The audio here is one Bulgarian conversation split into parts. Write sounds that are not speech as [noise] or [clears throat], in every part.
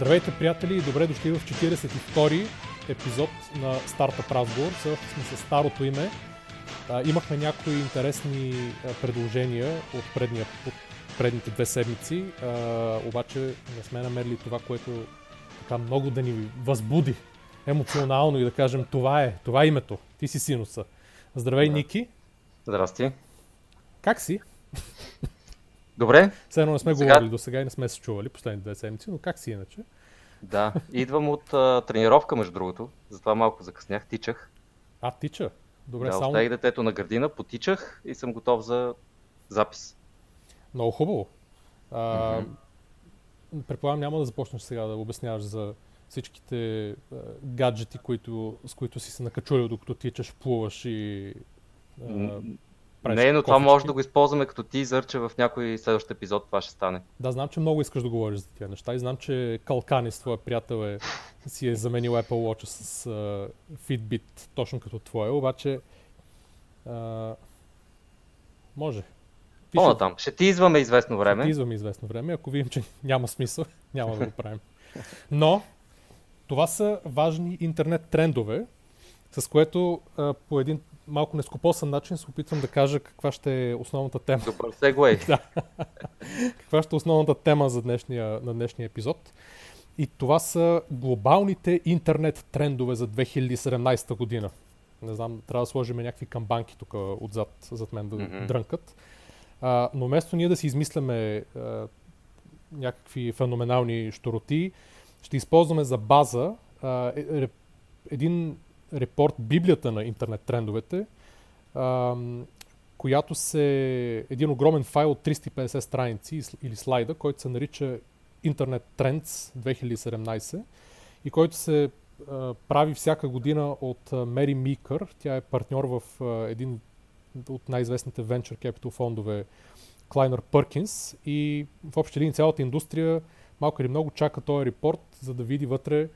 Здравейте, приятели, и добре дошли в 42-и епизод на Стартъп разговор. Все още сме с старото име. А, имахме някои интересни а, предложения от, предния, от предните две седмици, а, обаче не сме намерили това, което така много да ни възбуди емоционално и да кажем това е, това е името. Ти си синуса. Здравей, да. Ники. Здрасти. Как си? Добре. Все едно не сме сега... говорили до сега и не сме се чували последните две седмици, но как си иначе? Да, идвам от а, тренировка, между другото, затова малко закъснях, тичах. А, тича? Добре, да, само... оставих детето на градина, потичах и съм готов за запис. Много хубаво. А, mm-hmm. Предполагам няма да започнеш сега да обясняваш за всичките а, гаджети, които, с които си се накачулил докато тичаш, плуваш и а, не, но това може да го използваме като ти изърча в някой следващ епизод, това ще стане. Да, знам, че много искаш да говориш за тия неща и знам, че Калканис, твоя приятел, е, [laughs] си е заменил Apple Watch с uh, Fitbit, точно като твоя, обаче uh, може. Пише, там. Ще ти изваме известно време. Ще ти изваме известно време. Ако видим, че [laughs] няма смисъл, [laughs] няма да го правим. Но, това са важни интернет трендове, с което а, по един малко нескопосан начин се опитвам да кажа каква ще е основната тема. Супер сегуей. [laughs] да. каква ще е основната тема за днешния, на днешния епизод. И това са глобалните интернет трендове за 2017 година. Не знам, трябва да сложим някакви камбанки тук отзад, зад мен да mm-hmm. дрънкат. А, но вместо ние да си измисляме а, някакви феноменални штороти, ще използваме за база а, е, е, един репорт Библията на интернет трендовете, която се един огромен файл от 350 страници или слайда, който се нарича Internet Trends 2017 и който се прави всяка година от Мери Микър. Тя е партньор в един от най-известните venture capital фондове Клайнер Пъркинс и в общи линии цялата индустрия малко или много чака този репорт, за да види вътре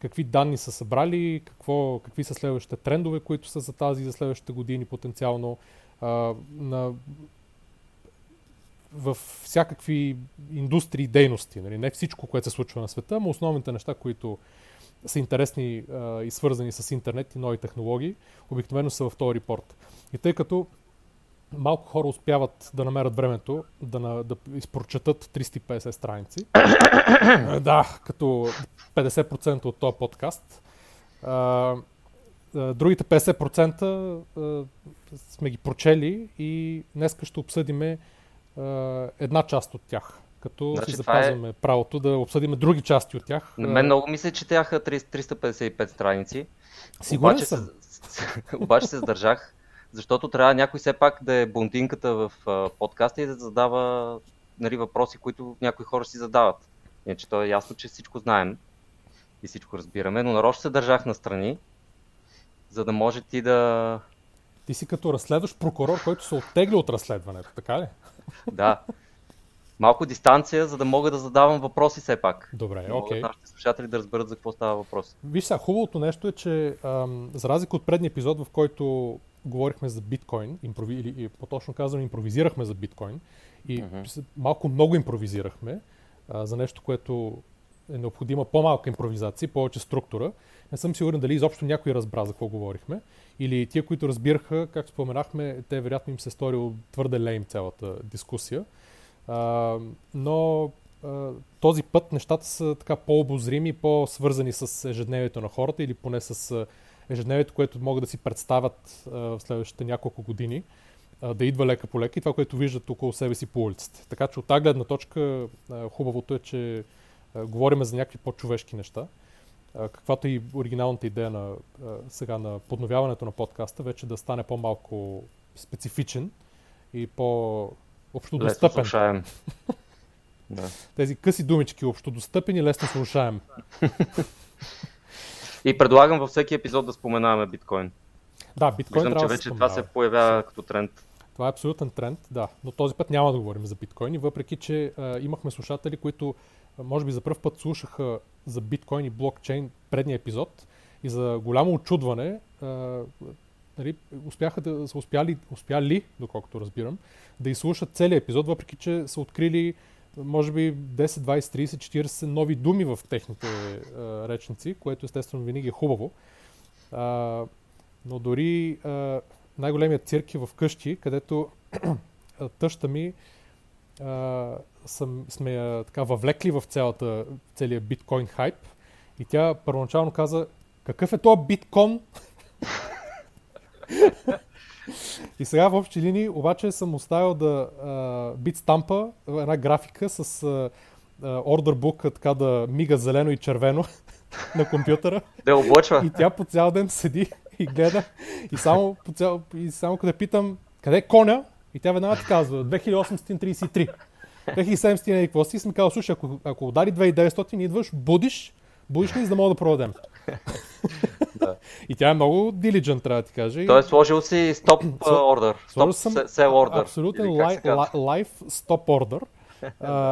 какви данни са събрали, какво, какви са следващите трендове, които са за тази и за следващите години потенциално. А, на, в всякакви индустрии и дейности. Нали? Не всичко, което се случва на света, но основните неща, които са интересни а, и свързани с интернет и нови технологии, обикновено са в този репорт. И тъй като малко хора успяват да намерят времето да, на, да изпрочетат 350 страници. [coughs] да, като 50% от този подкаст. А, другите 50% а, сме ги прочели и днес ще обсъдиме а, една част от тях. Като значи, си е- запазваме е... правото да обсъдиме други части от тях. На мен много мисля, че тяха 355 страници. Сигурен обаче съм. Се, [laughs] обаче се сдържах защото трябва някой все пак да е блондинката в подкаста и да задава нали, въпроси, които някои хора си задават. Иначе то е ясно, че всичко знаем и всичко разбираме, но нарочно се държах на страни, за да може ти да... Ти си като разследващ прокурор, който се оттегля от разследването, така ли? Да. Малко дистанция, за да мога да задавам въпроси все пак. Добре, окей. Okay. Нашите слушатели да разберат за какво става въпрос. Виж сега, хубавото нещо е, че ам, за разлика от предния епизод, в който говорихме за биткоин, импрови, или по-точно казвам, импровизирахме за биткоин и uh-huh. малко много импровизирахме а, за нещо, което е необходима по-малка импровизация, повече структура. Не съм сигурен дали изобщо някой разбра за какво говорихме. Или тия, които разбираха, как споменахме, те вероятно им се сторил твърде лейм цялата дискусия. А, но а, този път нещата са така по-обозрими, по-свързани с ежедневието на хората или поне с ежедневието, което могат да си представят а, в следващите няколко години, а, да идва лека по лека и това, което виждат около себе си по улиците. Така че от тази гледна точка а, хубавото е, че а, говорим за някакви по-човешки неща. А, каквато и оригиналната идея на, а, сега на подновяването на подкаста, вече да стане по-малко специфичен и по-общо достъпен. да. [laughs] Тези къси думички, общо достъпен и лесно слушаем. [laughs] И предлагам във всеки епизод да споменаваме биткоин. Да, биткоин Виждам, че вече да това се появява като тренд. Това е абсолютен тренд, да. Но този път няма да говорим за биткоини, въпреки че а, имахме слушатели, които може би за първ път слушаха за биткоин и блокчейн предния епизод и за голямо очудване а, нали, успяха да са успяли, успяли, доколкото разбирам, да изслушат целият епизод, въпреки че са открили може би 10, 20, 30, 40 нови думи в техните а, речници, което естествено винаги е хубаво. А, но дори а, най-големият цирк е в къщи, където [clears throat] тъща ми а, съм, сме я така въвлекли в цялата, целият биткоин хайп и тя първоначално каза какъв е то биткон? [laughs] и сега в общи линии обаче съм оставил да а, бит стампа една графика с а, ордер бук така да мига зелено и червено [laughs] на компютъра. Да облъчва. И тя по цял ден седи и гледа. И само, по цял, и само като питам къде е коня, и тя веднага ти казва 2833. 2700 и какво си? И съм казал, слушай, ако, ако удари 2900, идваш, будиш, будиш ли, за да мога да проведем. Да. И тя е много diligent, трябва да ти кажа. Той е сложил си стоп ордер. Стоп sell order. Абсолютен лайф стоп ордер.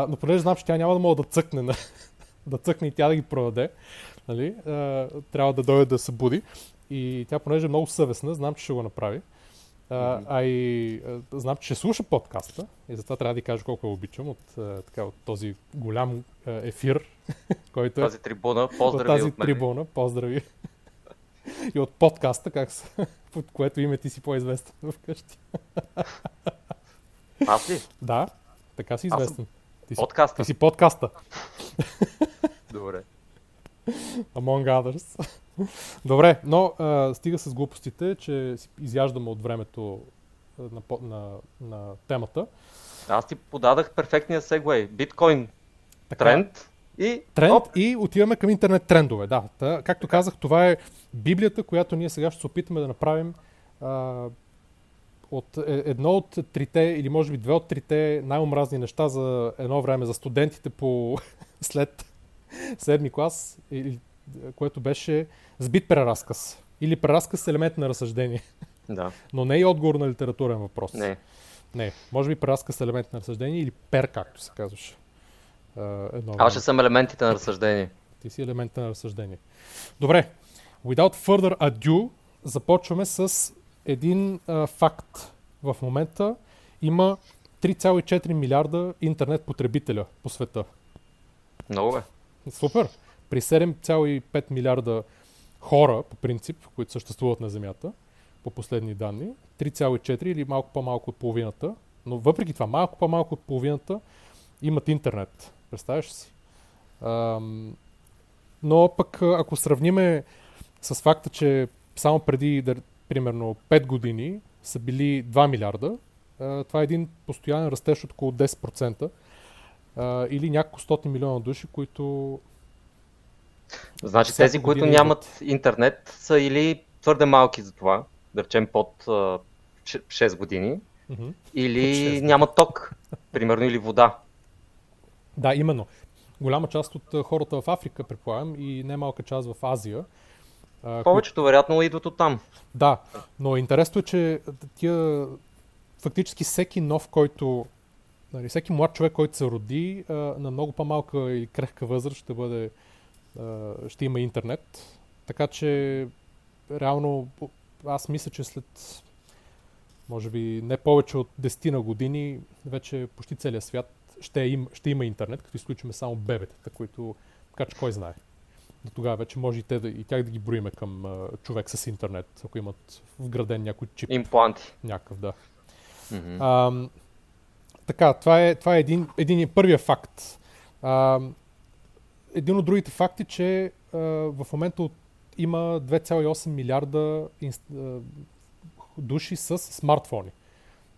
но понеже знам, че тя няма да мога да цъкне, на, [laughs] да цъкне и тя да ги проведе, нали, а, трябва да дойде да се буди. И тя, понеже е много съвестна, знам, че ще го направи. А, а и а, знам, че ще слуша подкаста и затова трябва да ви кажа колко я обичам от, а, така, от този голям а, ефир, [laughs] който е... Тази трибуна, поздрави от тази от трибуна, поздрави. [laughs] и от подкаста, как са, [laughs] под което име ти си по-известен [laughs] вкъщи. Аз ли? Да, така си известен. Ти си, подкаста. Ти си подкаста. Добре. Among others. Добре, но а, стига с глупостите, че изяждаме от времето на, на, на темата. Аз ти подадах перфектния сегвей. Биткоин така, тренд и... Тренд оп. и отиваме към интернет трендове. Да, та, както казах, това е Библията, която ние сега ще се опитаме да направим а, от е, едно от трите, или може би две от трите най-омразни неща за едно време за студентите по [laughs] след седми клас, което беше сбит преразказ. Или преразказ с елемент на разсъждение. Да. [laughs] Но не и отговор на литературен въпрос. Не. Не. Може би преразказ с елемент на разсъждение или пер, както се казваше. Едно Аз ще съм елементите на разсъждение. Ти си елементите на разсъждение. Добре. Without further ado, започваме с един а, факт. В момента има 3,4 милиарда интернет потребителя по света. Много е. Супер. При 7,5 милиарда хора, по принцип, които съществуват на Земята, по последни данни, 3,4 или малко по-малко от половината, но въпреки това, малко по-малко от половината имат интернет. Представяш си? Ам, но пък, ако сравниме с факта, че само преди, да, примерно, 5 години са били 2 милиарда, а, това е един постоянен растеж от около 10%, а, или няколко стотни милиона души, които Значи тези, които нямат интернет, са или твърде малки за това, да речем под 6 години, mm-hmm. или нямат ток, примерно, или вода. Да, именно. Голяма част от хората в Африка, предполагам, и немалка част в Азия. Повечето, кои... вероятно, идват от там. Да, но интересно е, че тия фактически всеки нов, който нали, всеки млад човек, който се роди на много по-малка или крехка възраст, ще бъде ще има интернет. Така че реално аз мисля, че след може би не повече от 10 на години вече почти целият свят ще, им, ще има интернет, като изключиме само бебетата, които така че кой знае. До тогава вече може и, те да, и тях да ги броиме към а, човек с интернет, ако имат вграден някой чип. Импланти. Някакъв, да. Mm-hmm. А, така, това е, това е един, един първия факт. А, един от другите факти, че а, в момента от, има 2,8 милиарда инст, а, души с смартфони.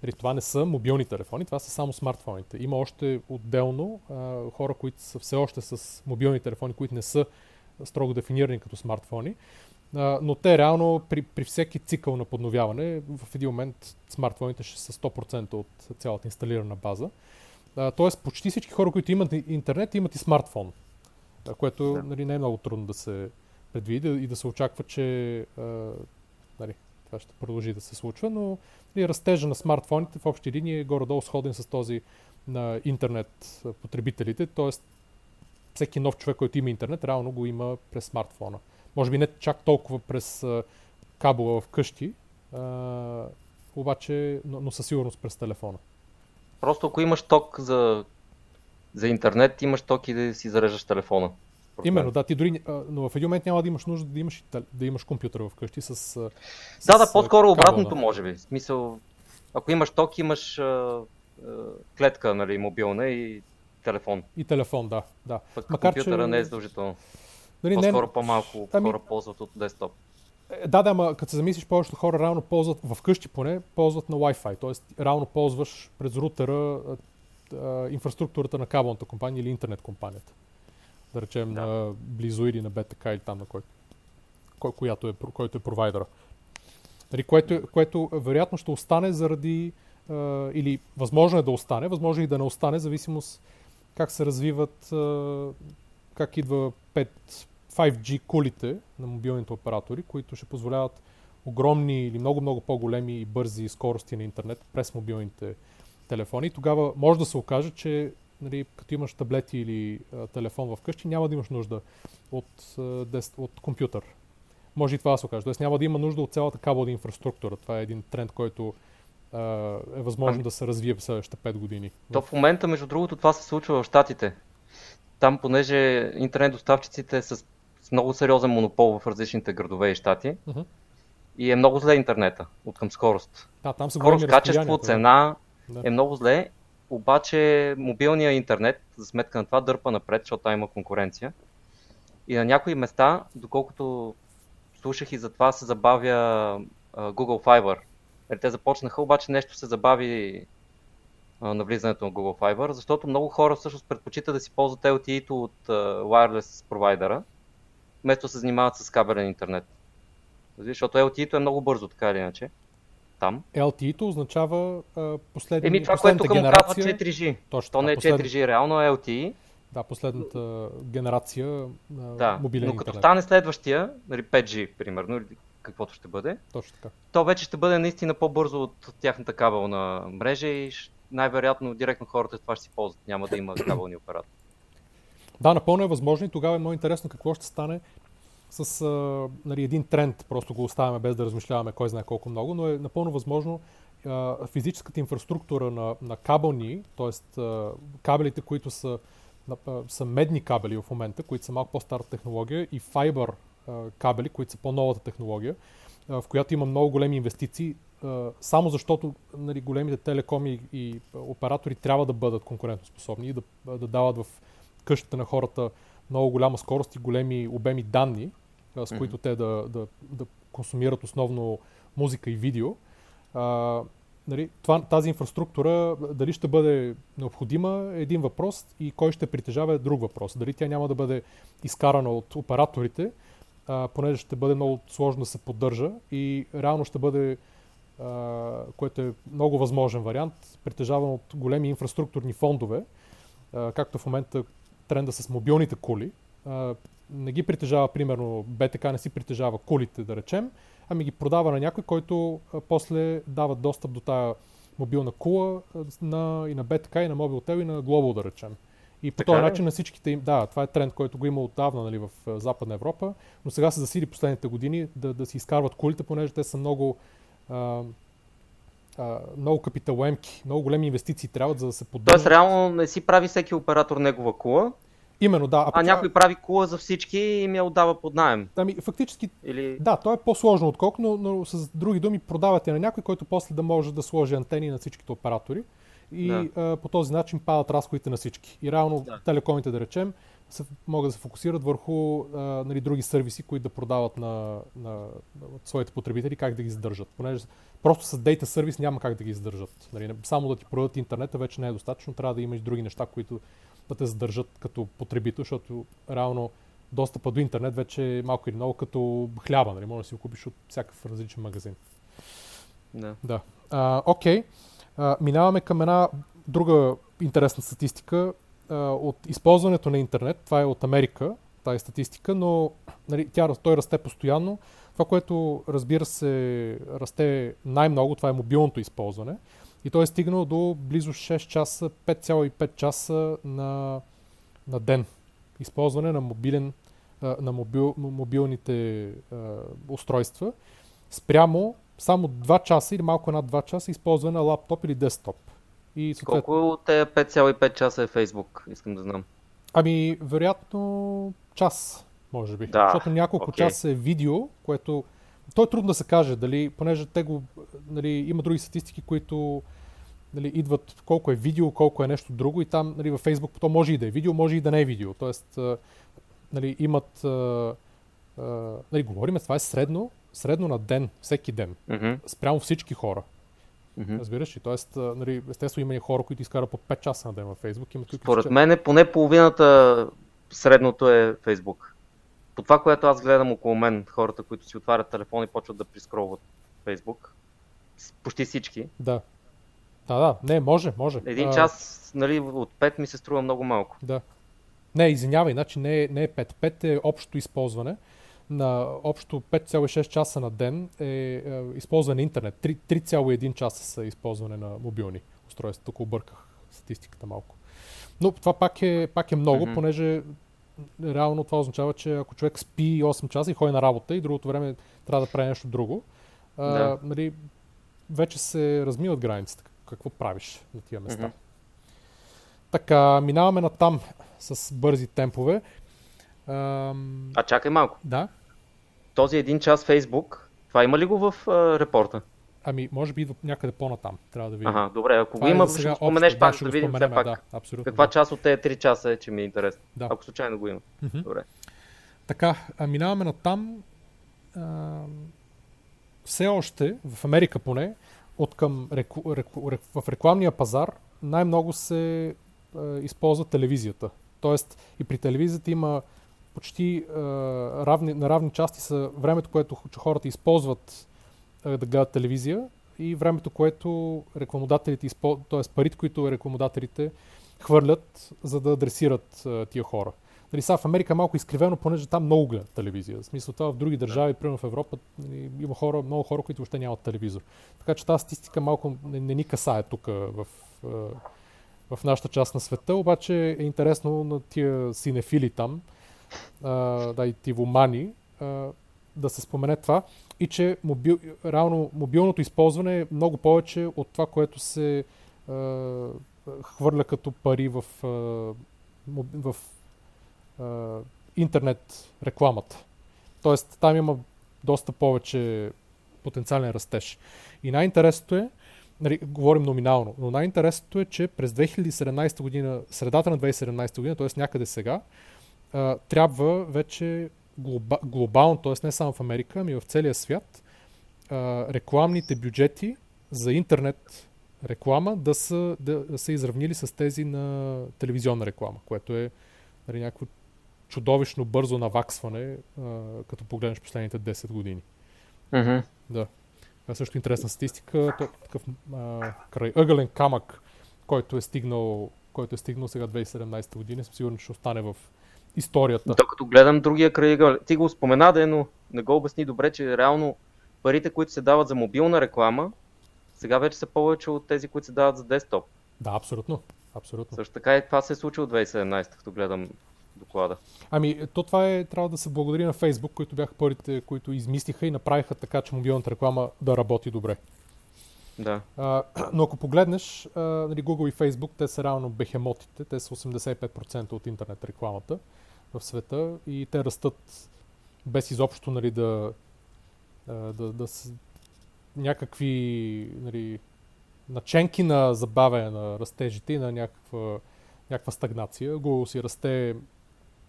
Нали, това не са мобилни телефони, това са само смартфоните. Има още отделно а, хора, които са все още с мобилни телефони, които не са строго дефинирани като смартфони. А, но те реално при, при всеки цикъл на подновяване, в един момент смартфоните ще са 100% от цялата инсталирана база. А, тоест почти всички хора, които имат интернет, имат и смартфон което нали, не е много трудно да се предвиди и да се очаква, че а, нали, това ще продължи да се случва, но нали, растежа на смартфоните в общи линии е горе-долу сходен с този на интернет потребителите, т.е. всеки нов човек, който има интернет, реално го има през смартфона. Може би не чак толкова през кабела в къщи, обаче, но, но със сигурност през телефона. Просто ако имаш ток за за интернет имаш токи да си зареждаш телефона. Именно, да, ти дори, но в един момент няма да имаш нужда да имаш, да имаш компютър вкъщи с, с Да, да, по-скоро обратното може би. В смисъл, ако имаш ток, имаш а, а, клетка, нали, мобилна и телефон. И телефон, да. да. Пък Макар, компютъра че... не е задължително. Нали, по-скоро не... по-малко ами... хора ползват от десктоп. Е, да, да, ама като се замислиш, повечето хора реално ползват, в къщи поне, ползват на Wi-Fi. Тоест, реално ползваш през рутера инфраструктурата на кабелната компания или интернет компанията. Да речем да. на Близо или на BTK или там на кой, кой, която е, който е провайдера. Нали, което, което вероятно ще остане заради, а, или възможно е да остане, възможно е и да не остане, зависимост как се развиват, а, как идва 5, 5G кулите на мобилните оператори, които ще позволяват огромни или много-много по-големи и бързи скорости на интернет през мобилните телефони. Тогава може да се окаже, че нали, като имаш таблети или а, телефон вкъщи, няма да имаш нужда от, а, дес, от компютър. Може и това да се окаже. Тоест няма да има нужда от цялата кабелна инфраструктура. Това е един тренд, който а, е възможно ами... да се развие в следващите 5 години. То в момента, между другото, това се случва в Штатите. Там, понеже интернет доставчиците са с много сериозен монопол в различните градове и щати, uh-huh. и е много зле интернета от към скорост. Да, там са скорост, качество, цена да. е много зле обаче мобилният интернет, за сметка на това, дърпа напред, защото там има конкуренция. И на някои места, доколкото слушах и за това, се забавя Google Fiber. Нали, те започнаха, обаче нещо се забави на влизането на Google Fiber, защото много хора всъщност предпочитат да си ползват LTE-то от wireless провайдера, вместо да се занимават с кабелен интернет. Защото LTE-то е много бързо, така или иначе там. LTE-то означава а, послед... Еми това, което му казва 4G. Точно, То не е послед... 4G, реално е LTE. Да, последната генерация на да, мобилен но като стане следващия, нали 5G, примерно, или каквото ще бъде, Точно така. то вече ще бъде наистина по-бързо от тяхната кабелна мрежа и най-вероятно директно хората това ще си ползват. Няма да има кабелни оператори. Да, напълно е възможно и тогава е много интересно какво ще стане с а, нали, един тренд, просто го оставяме без да размишляваме кой знае колко много, но е напълно възможно а, физическата инфраструктура на, на кабелни, т.е. кабелите, които са, а, са медни кабели в момента, които са малко по-стара технология и файбър кабели, които са по-новата технология, а, в която има много големи инвестиции, а, само защото нали, големите телекоми и оператори трябва да бъдат конкурентоспособни и да, да дават в къщата на хората много голяма скорост и големи обеми данни, а, с които те да, да, да консумират основно музика и видео. А, нали, това, тази инфраструктура дали ще бъде необходима е един въпрос и кой ще притежава е друг въпрос. Дали тя няма да бъде изкарана от операторите, а, понеже ще бъде много сложно да се поддържа и реално ще бъде, а, което е много възможен вариант, притежаван от големи инфраструктурни фондове, а, както в момента тренда с мобилните кули, не ги притежава, примерно, БТК не си притежава кулите, да речем, ами ги продава на някой, който а, после дава достъп до тая мобилна кула на, и на БТК, и на Mobiltel, и на Global, да речем. И по така този начин на всичките им, да, това е тренд, който го има отдавна нали, в Западна Европа, но сега се засили последните години да, да си изкарват кулите, понеже те са много, а, а, много капиталоемки, много големи инвестиции трябват, за да се поддържат. Тоест, реално не си прави всеки оператор негова кула, Именно, да. А, а някой прави кула за всички и ми я отдава под найем. Ами, фактически, Или... да, то е по-сложно отколко, но, но с други думи продавате на някой, който после да може да сложи антени на всичките оператори и да. а, по този начин падат разходите на всички. И реално да. телекомите, да речем, се, могат да се фокусират върху а, нали, други сервиси, които да продават на, на, на своите потребители, как да ги задържат. Понеже просто с дейта сервис няма как да ги задържат. Нали, само да ти продадат интернета вече не е достатъчно, трябва да имаш други неща, които да те задържат като потребител, защото реално достъпа до интернет вече е малко или много като хляба, нали? може да си го купиш от всякакъв различен магазин. Да. да. А, окей. А, минаваме към една друга интересна статистика а, от използването на интернет. Това е от Америка, тази статистика, но нали, тя, той расте постоянно. Това, което разбира се расте най-много, това е мобилното използване. И той е стигнал до близо 6 часа, 5,5 часа на, на ден. Използване на, мобилен, на мобил, мобилните устройства. Спрямо само 2 часа или малко над 2 часа използване на лаптоп или десктоп. И съответно... Колко от тези 5,5 часа е Фейсбук? Искам да знам. Ами, вероятно час, може би. Да, Защото няколко окей. часа е видео, което... То е трудно да се каже, дали, понеже те го... Нали, има други статистики, които нали, идват колко е видео, колко е нещо друго и там нали, във Facebook то може и да е видео, може и да не е видео. Тоест, нали, имат... Нали, говорим, това е средно, средно на ден, всеки ден, Мгм, спрямо всички хора. мгм. Разбираш ли? Тоест, нали, естествено има и хора, които изкарат по 5 часа на ден във Facebook. Има, които Според изкарат- мен е поне половината средното е Фейсбук. По това, което аз гледам около мен, хората, които си отварят телефон и почват да прискролват Фейсбук, с- почти всички. Да. Да, да, не, може, може. Един А, час нали, от 5 ми се струва много малко. Да. Не, извинявай, значи не, е- не е 5. 5 е общото използване. На общо 5,6 часа на ден е, е използване на интернет. 3, 3,1 часа са използване на мобилни устройства. Тук обърках статистиката малко. Но това пак е, пак е много, Мгм. понеже реално това означава, че ако човек спи 8 часа и ходи на работа и другото време трябва да прави нещо друго, а, Да. нали, вече се размиват границите. Какво правиш на тия места? Мгм. Така, минаваме на там с бързи темпове. Ам, А чакай малко. да, Този един час Фейсбук, това има ли го в а, репорта? Ами може би идва някъде по-натам. Трябва да видим. Ага, добре, ако Това го е има, за ще го споменеш пак, да го видим все пак. Да, абсолютно. Каква да. част от тези 3 часа е, че ми е интересно. Да. Ако случайно го има. Мгм. Добре. Така, минаваме на там. А, все още, в Америка поне, от към реку, реку, рек, в рекламния пазар най-много се а, използва телевизията. Тоест и при телевизията има почти а, равни, на равни части са времето, което хората използват да гледат телевизия и времето, което рекламодателите т.е. парите, които рекламодателите хвърлят, за да адресират а, тия хора. Нали, сега в Америка е малко изкривено, понеже там много гледат телевизия. В смисъл това в други държави, примерно в Европа, нали, има хора, много хора, които въобще нямат телевизор. Така че тази статистика малко не, не ни касае тук в, в нашата част на света, обаче е интересно на тия синефили там, а, да и тивомани, а, да се спомене това и че мобил, реално мобилното използване е много повече от това, което се а, хвърля като пари в, а, в а, интернет рекламата. Тоест там има доста повече потенциален растеж. И най-интересното е, нали, говорим номинално, но най-интересното е, че през 2017 година, средата на 2017 година, т.е. някъде сега, а, трябва вече глоба, глобално, т.е. не само в Америка, ами в целия свят, а, рекламните бюджети за интернет реклама да са, да, са изравнили с тези на телевизионна реклама, което е нали, някакво чудовищно бързо наваксване, а, като погледнеш последните 10 години. Мгм. Да. Това е също интересна статистика. То, такъв а, крайъгълен камък, който е стигнал, който е стигнал сега 2017 година, съм сигурен, че ще остане в историята. Докато гледам другия край, ти го спомена, да, но не го обясни добре, че реално парите, които се дават за мобилна реклама, сега вече са повече от тези, които се дават за десктоп. Да, абсолютно. Абсолютно. Също така и това се е случило 2017, като гледам доклада. Ами, то това е, трябва да се благодари на Facebook, които бяха първите, които измислиха и направиха така, че мобилната реклама да работи добре. Да. А, [clears throat] но ако погледнеш, а, нали, Google и Facebook, те са реално бехемотите, те са 85% от интернет рекламата в света и те растат без изобщо нали, да, а, да, да с някакви нали, наченки на забавяне на растежите и на някаква, някаква стагнация. Google си расте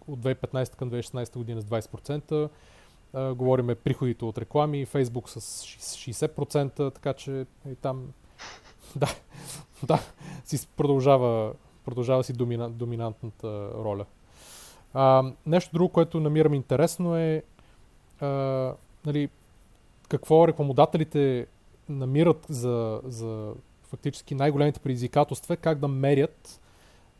от 2015 към 2016 година с 20%. Uh, говориме приходите от реклами, Facebook с 60%, така че и там [laughs] да, да, си продължава, продължава си домина, доминантната роля. Uh, нещо друго, което намирам интересно е uh, нали, какво рекламодателите намират за, за фактически най-големите предизвикателства, как да мерят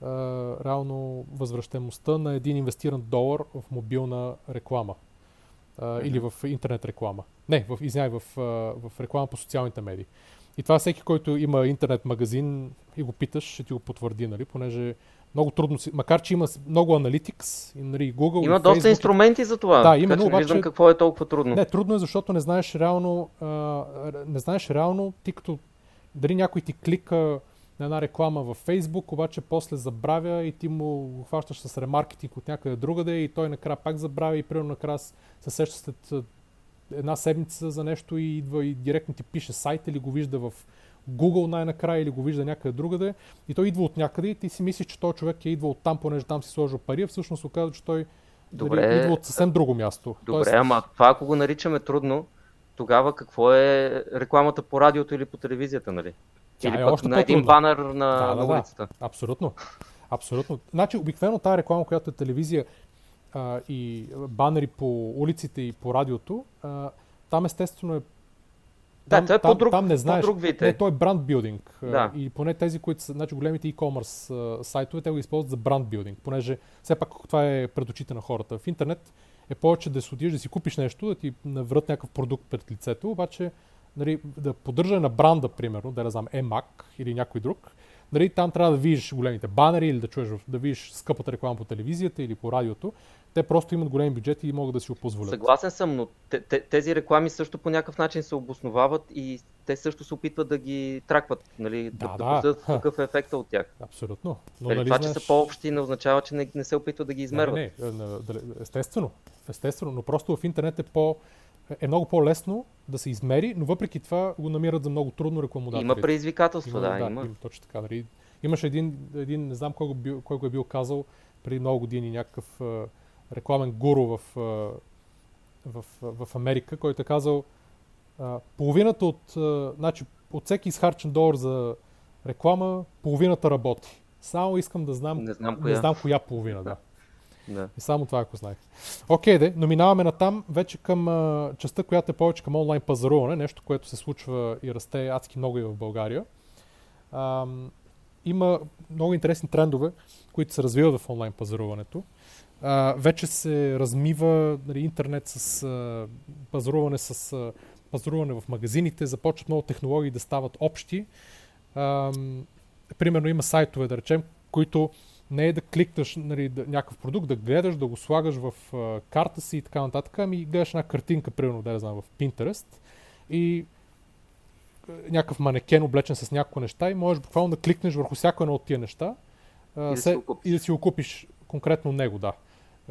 uh, реално възвръщаемостта на един инвестиран долар в мобилна реклама а, mm-hmm. или в интернет реклама. Не, в, извиняй, в, в реклама по социалните медии. И това всеки, който има интернет магазин и го питаш, ще ти го потвърди, нали, понеже много трудно си, макар че има много аналитикс, и, нали, Google Има и доста Facebook, инструменти за това. Да, именно, обаче- виждам какво е толкова трудно. Не, трудно е, защото не знаеш реално, а, не знаеш реално, ти като дали някой ти клика, на една реклама във Фейсбук, обаче после забравя и ти му го хващаш с ремаркетинг от някъде другаде и той накрая пак забравя и примерно накрая се сеща след една седмица за нещо и идва и директно ти пише сайт или го вижда в Google най-накрая или го вижда някъде другаде и той идва от някъде и ти си мислиш, че този човек е идва от там, понеже там си сложил пари, а всъщност оказва, че той Добре, дали, идва от съвсем друго място. Добре, Тоест... ама това ако го наричаме трудно, тогава какво е рекламата по радиото или по телевизията, нали? Тя или е пък на един банер на, да, на улицата. Да, абсолютно. Абсолютно. Значи, обикновено тази реклама, която е телевизия а, и банери по улиците и по радиото, а, там естествено е да, там, това е там, по-друг, там не знаеш, по-друг вид. Е. Не, той е бранд билдинг. Да. И поне тези, които са, значи големите e-commerce сайтове, те го използват за бранд билдинг, понеже все пак това е пред очите на хората. В интернет е повече да се отидеш да си купиш нещо, да ти наврат някакъв продукт пред лицето, обаче нали, да поддържа на бранда, примерно, да не знам, EMAC или някой друг, нали, там трябва да видиш големите банери или да чуеш, да видиш скъпата реклама по телевизията или по радиото. Те просто имат големи бюджети и могат да си го позволят. Съгласен съм, но тези реклами също по някакъв начин се обосновават и те също се опитват да ги тракват, нали, да, да, да, да какъв е ефекта от тях. Абсолютно. Но, нали, това, знаеш... че са по-общи, не означава, че не, не се опитват да ги измерват. Не, не, естествено, естествено, но просто в интернет е по е много по-лесно да се измери, но въпреки това го намират за много трудно рекламодатели. Има предизвикателства, да, да, има. има. Точно така. Нали. Имаше един, един, не знам кой го, бил, кой го е бил казал преди много години, някакъв uh, рекламен гуру в, uh, в, в, в Америка, който е казал uh, половината от, uh, значи, от всеки изхарчен долар за реклама, половината работи. Само искам да знам, не знам коя, не знам коя половина, да. Да. И само това, ако знаех. Окей, де, но минаваме натам вече към а, частта, която е повече към онлайн пазаруване, нещо, което се случва и расте адски много и в България. А, има много интересни трендове, които се развиват в онлайн пазаруването. А, вече се размива нали, интернет с а, пазаруване с а, пазаруване в магазините, започват много технологии да стават общи. А, примерно има сайтове, да речем, които не е да кликнеш нали, да, някакъв продукт, да гледаш, да го слагаш в а, карта си и така нататък, ами гледаш една картинка, примерно, да я знам, в Pinterest и някакъв манекен облечен с някакво неща и можеш буквално да кликнеш върху всяко едно от тия неща а, и, се, да и да си го купиш конкретно него, да.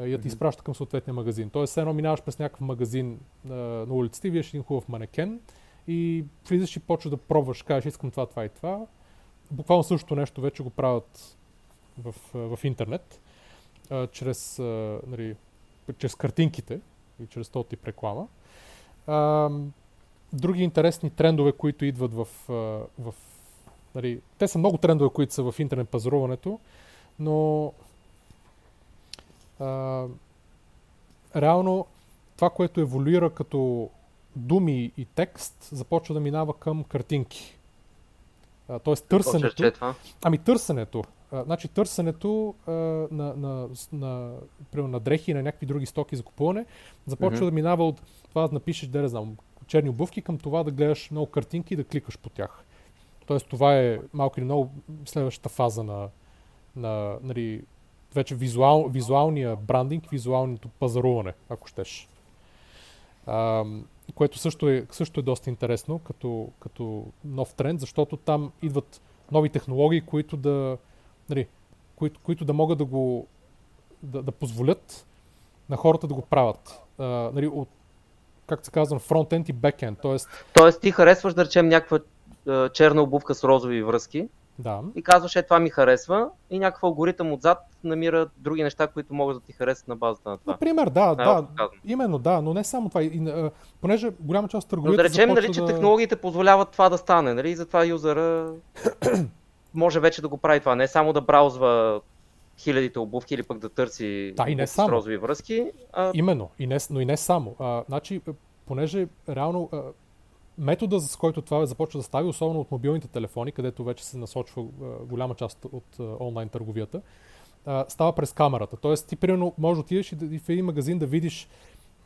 И да ти изпраща към съответния магазин. Тоест, едно минаваш през някакъв магазин а, на улицата и виеш един хубав манекен и влизаш и почваш да пробваш, кажеш искам това, това и това. Буквално същото нещо вече го правят в, в интернет, а, чрез, а, нали, чрез картинките и чрез този тип реклама. А, други интересни трендове, които идват в... в нали, те са много трендове, които са в интернет пазаруването, но а, реално това, което еволюира като думи и текст, започва да минава към картинки. тоест търсенето. Е това? Ами търсенето. А, значи търсенето а, на, на, на, на, на дрехи и на някакви други стоки за купуване започва mm-hmm. да минава от това да напишеш, да не знам, черни обувки към това да гледаш много картинки и да кликаш по тях. Тоест това е малко или много следващата фаза на, на нали, вече визуал, визуалния брандинг, визуалното пазаруване, ако щеш. А, което също е, също е доста интересно като, като нов тренд, защото там идват нови технологии, които да, нали, които, които да могат да го да, да позволят на хората да го правят. А, нали, от, както се казва, фронтенд и бекенд. Тоест... Тоест ти харесваш да речем някаква черна обувка с розови връзки да. и казваш, е това ми харесва и някакъв алгоритъм отзад намира други неща, които могат да ти харесат на базата на това. Например, да, да, именно да, но не само това. И, а, понеже голяма част от търговията Но да речем, нали, че да... технологиите позволяват това да стане, нали, и затова юзера [clears throat] [clears throat] може вече да го прави това, не само да браузва хилядите обувки или пък да търси да, и не само. розови връзки. А... Именно, и не, но и не само. А, значи, понеже реално а, метода, с който това започва да стави, особено от мобилните телефони, където вече се насочва а, голяма част от а, онлайн търговията, а, става през камерата. Тоест, ти примерно можеш да отидеш и, да, и в един магазин да видиш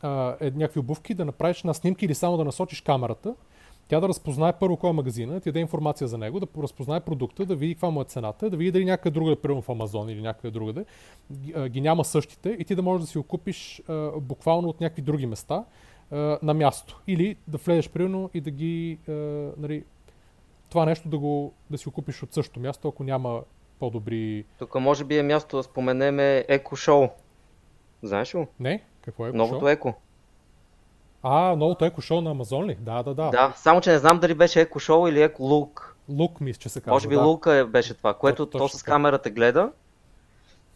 а, е, някакви обувки, да направиш на снимки или само да насочиш камерата тя да разпознае първо кой е магазина, да ти даде информация за него, да разпознае продукта, да види каква му е цената, да види дали някъде другаде, примерно в Амазон или някъде другаде, ги, няма същите и ти да можеш да си го купиш а, буквално от някакви други места на място. Или да влезеш примерно и да ги, нали, това нещо да, го, да си го купиш от същото място, ако няма по-добри... Тук може би е място да споменеме Еко Шоу. Знаеш ли? Не? Какво е Еко Новото? Еко. А, новото Еко Шоу на Амазон ли? Да, да, да. Да, само че не знам дали беше Еко Шоу или Еко Лук. Лук мисля, че се казва. Може би да. Лука е, беше това, което точно то с камерата гледа.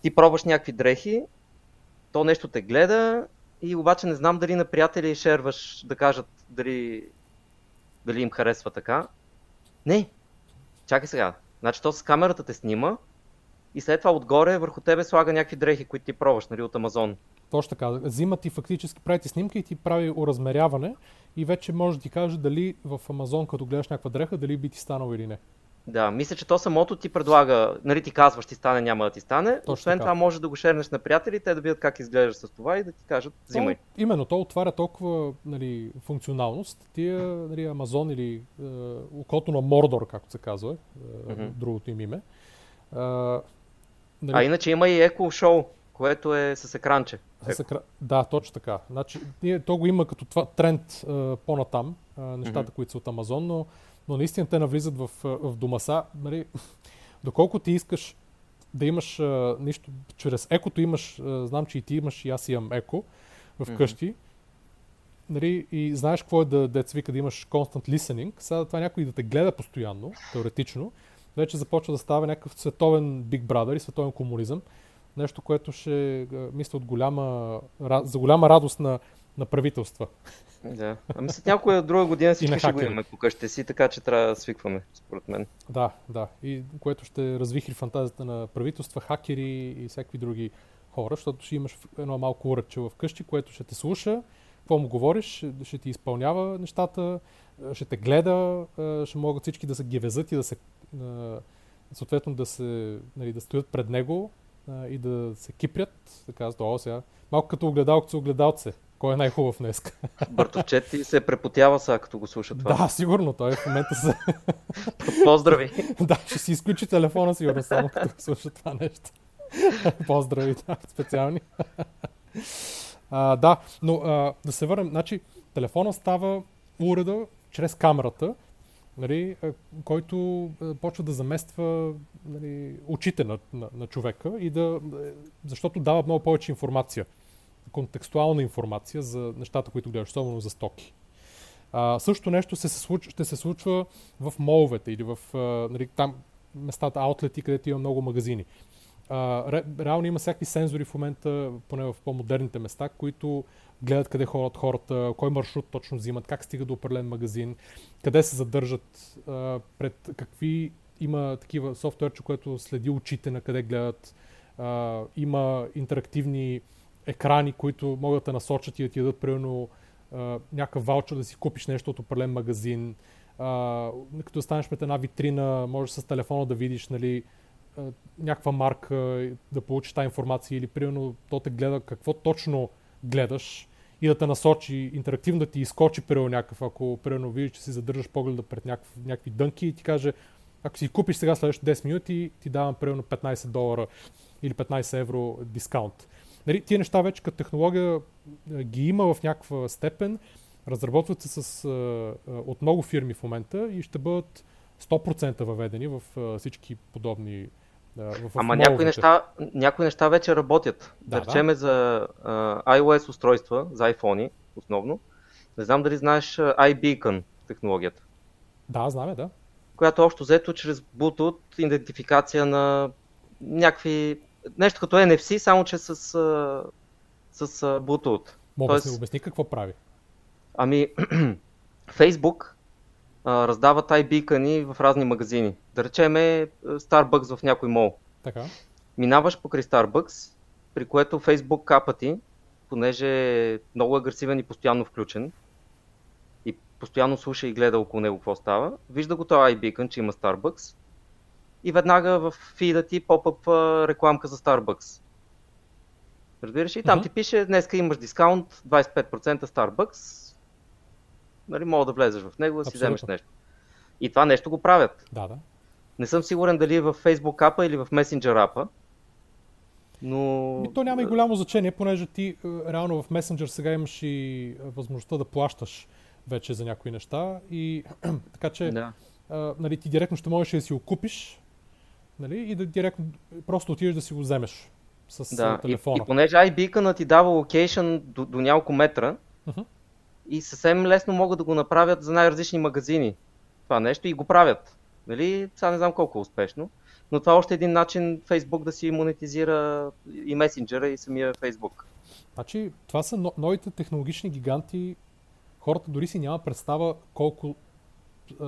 Ти пробваш някакви дрехи, то нещо те гледа и обаче не знам дали на приятели шерваш да кажат дали, дали им харесва така. Не, чакай сега. Значи то с камерата те снима и след това отгоре върху тебе слага някакви дрехи, които ти пробваш, нали, от Амазон. Точно така. Взима ти фактически, прави ти снимка и ти прави уразмеряване и вече може да ти каже дали в Амазон, като гледаш някаква дреха, дали би ти станало или не. Да, мисля, че то самото ти предлага, нали ти казваш, ти стане, няма да ти стане. Точно Освен така. това може да го шернеш на приятели, те да видят как изглеждаш с това и да ти кажат, взимай. То, именно, то отваря толкова нали, функционалност. Тия нали, Амазон или е, окото на Мордор, както се казва, е, Мгм. другото им име. Е, А нали, иначе има и Еко Шоу, което е с екранче. с екра... Да, точно така. Значи, то го има като това тренд е, по-натам, е, нещата, Мгм. които са от Амазон, но, но наистина те навлизат в, е, в дома са. Нали, [laughs] доколко ти искаш да имаш а, нищо, чрез екото имаш, а, знам, че и ти имаш, и аз имам еко в Мгм. къщи, нали, и знаеш какво е да, да вика да имаш constant listening, сега това някой да те гледа постоянно, теоретично, вече започва да става някакъв световен Big Brother и световен комунизъм, нещо, което ще, а, мисля, от голяма, за голяма радост на, на правителства. Да. Ами след някоя друга година всички ще го имаме по къщите си, така че трябва да свикваме, според мен. Да, да. И което ще развихри фантазията на правителства, хакери и всякакви други хора, защото ще имаш едно малко уръче в къщи, което ще те слуша, какво му говориш, ще, ти изпълнява нещата, е, ще те гледа, е, ще могат всички да се гевезат и да се е, съответно да се нали, да стоят пред него е, и да се кипрят, да казват, о, сега, малко като огледалце, огледалце, кой е най-хубав днес. [laughs] Бъртовчет ти се препотява сега, като го слуша това. да, сигурно, той в момента се... [laughs] Поздрави! [laughs] да, ще си изключи телефона сигурно само като слуша това нещо. Поздрави, да, специални. а, да, но а, да се върнем, значи телефона става уреда чрез камерата, нали, който почва да замества нали, очите на, на, на човека и да, защото дава много повече информация, контекстуална информация за нещата, които гледаш, особено за стоки. А, също нещо се, случва, ще се случва в моловете или в нали, там местата, аутлети, където има много магазини. Ре, реално има всякакви сензори в момента, поне в по-модерните места, които гледат къде ходят хората, кой маршрут точно взимат, как стига до определен магазин, къде се задържат, а, пред какви има такива софтуерче, което следи очите на къде гледат. А, има интерактивни екрани, които могат да насочат и да ти дадат примерно някакъв ваучер да си купиш нещо от определен магазин. А, като станеш пред една витрина, можеш с телефона да видиш нали, някаква марка, да получиш тази информация или примерно то те гледа какво точно гледаш и да те насочи, интерактивно да ти изкочи примерно някакъв, ако примерно видиш, че си задържаш погледа пред някакъв, някакви дънки и ти каже, ако си купиш сега следващите 10 минути, ти давам примерно 15 долара или 15 евро дискаунт. Нали, тия неща вече като технология ги има в някаква степен, разработват се с, а, от много фирми в момента и ще бъдат 100% въведени в а, всички подобни в, Ама някои неща, някои неща вече работят. Да, Да, речеме за а, iOS устройства, за iPhone основно. Не знам дали знаеш iBeacon технологията, Да, знаме, да. която общо взето чрез Bluetooth идентификация на някакви... Нещо като NFC, само че с, с а, Bluetooth. Мога да си обясни какво прави. Ами, [clears throat] Facebook а, раздават iBeacon в разни магазини. Да речеме Starbucks в някой мол. Така. Минаваш покрай Starbucks, при което Facebook капа ти, понеже е много агресивен и постоянно включен и постоянно слуша и гледа около него какво става, вижда го този iBeacon, че има Starbucks и веднага в фида ти попъпва рекламка за Starbucks. Разбираш ли? Там Мгм. ти пише, днеска имаш дискаунт 25% Starbucks, нали, мога да влезеш в него да си Абсолютно. вземеш нещо. И това нещо го правят. Да, да. Не съм сигурен дали е в Facebook апа или в Messenger апа, но... Ми, то няма и голямо значение, понеже ти е, реално в Messenger сега имаш и е, възможността да плащаш вече за някои неща и [clears throat] така че Да. а, нали, ти директно ще можеш да си го купиш нали, и да директно просто отидеш да си го вземеш с Да, и, телефона. и понеже iBeacon ти дава локейшн до, до няколко метра Мгм. И съвсем лесно могат да го направят за най-различни магазини. Това нещо и го правят. Нали? Сега не знам колко е успешно, но това е още един начин Facebook да си монетизира и месенджера и самия Facebook. Значи, това са но- новите технологични гиганти. Хората дори си няма представа колко. А,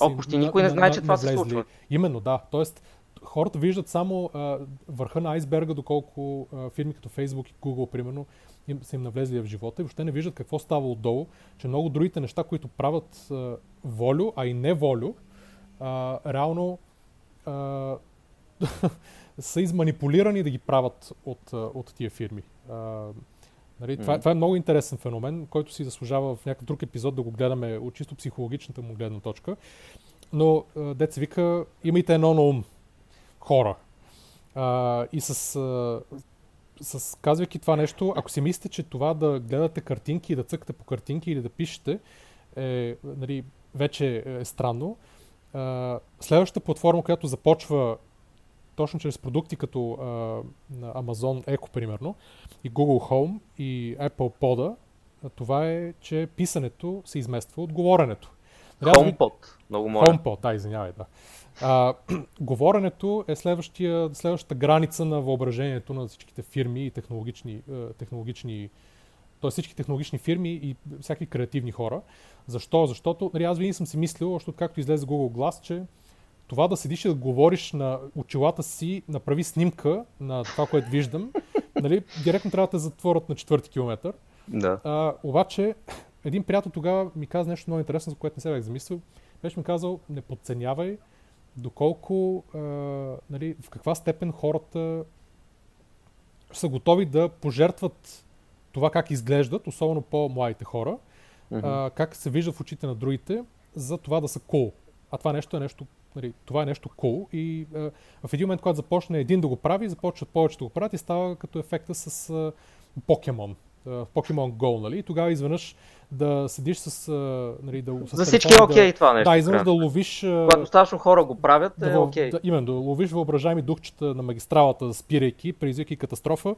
О, почти никой не знае, че това се случва. Именно, да. Тоест, хората виждат само а, върха на айсберга, доколко а, фирми като Facebook и Google, примерно, им, са им навлезли в живота и въобще не виждат какво става отдолу, че много другите неща, които правят а, волю, а и не волю, а, реално а, [laughs] са изманипулирани да ги правят от, от тия фирми. А, нали, това, Мгм. това е много интересен феномен, който си заслужава в някакъв друг епизод да го гледаме от чисто психологичната му гледна точка. Но, деца вика, имайте едно на ум, хора. А, и с, а, с казвайки това нещо, ако си мислите, че това да гледате картинки и да цъкате по картинки или да пишете, е, нали, вече е странно. А, следващата платформа, която започва точно чрез продукти като а, на Amazon Echo, примерно, и Google Home и Apple Pod, това е, че писането се измества от говоренето. Нали, HomePod, много моля. HomePod, да, извинявай, да. А, [clears throat] говоренето е следващата граница на въображението на всичките фирми и технологични, е, технологични т.е. всички технологични фирми и всякакви креативни хора. Защо? Защото нали, аз винаги съм си мислил, още откакто излезе Google Glass, че това да седиш и да говориш на очилата си, направи снимка на това, което виждам, [laughs] нали, директно трябва да те затворят на четвърти километър. Да. А, обаче, един приятел тогава ми каза нещо много интересно, за което не се бях замислил. Беше ми казал, не подценявай доколко, а, нали, в каква степен хората са готови да пожертват това как изглеждат, особено по-младите хора, Мгм. а, как се вижда в очите на другите, за това да са cool. А това нещо е нещо, нали, това е нещо cool и а, в един момент, когато започне един да го прави, започват повече да го правят и става като ефекта с а, Покемон. А, Pokemon Go, нали? И тогава изведнъж да седиш с, а, нали, да, с За всички е окей да, това нещо. Да, изведнъж в да ловиш Когато достатъчно хора го правят, да, е окей. да, именно, да ловиш въображаеми духчета на магистралата, спирайки, предизвикайки катастрофа,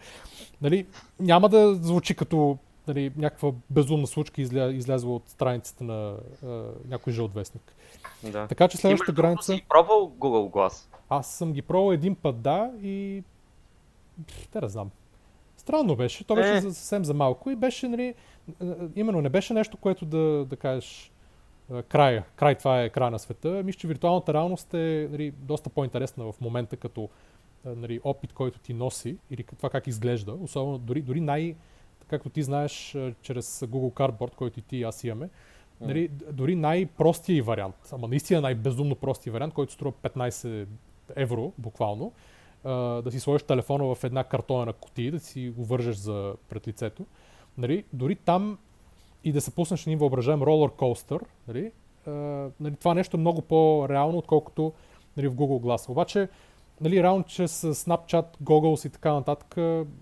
нали, няма да звучи като нали, някаква безумна случка изля, излязла от страницата на а, някой жълт вестник. Да. Така че следващата Имаш граница, си пробвал Google Glass? аз съм ги пробвал един път, да, и те да знам. Странно беше, то беше Е. за, съвсем за малко и беше, нали, а, а, именно не беше нещо, което да, да кажеш а, края, край това е края на света. Мисля, че виртуалната реалност е нали, доста по-интересна в момента като нали, опит, който ти носи или това как изглежда. Особено дори, дори най, както ти знаеш, чрез Google Cardboard, който и ти и аз имаме, нали, дори най-простия вариант, ама наистина най-безумно простия вариант, който струва 15 евро, буквално, да си сложиш телефона в една картонена кутия, да си го вържеш за пред лицето. Нали, дори там и да се пуснеш един въображаем ролър костър, нали, нали, това нещо е много по-реално, отколкото нали, в Google Glass. Обаче, нали, реално чрез Snapchat, Goggles и така нататък,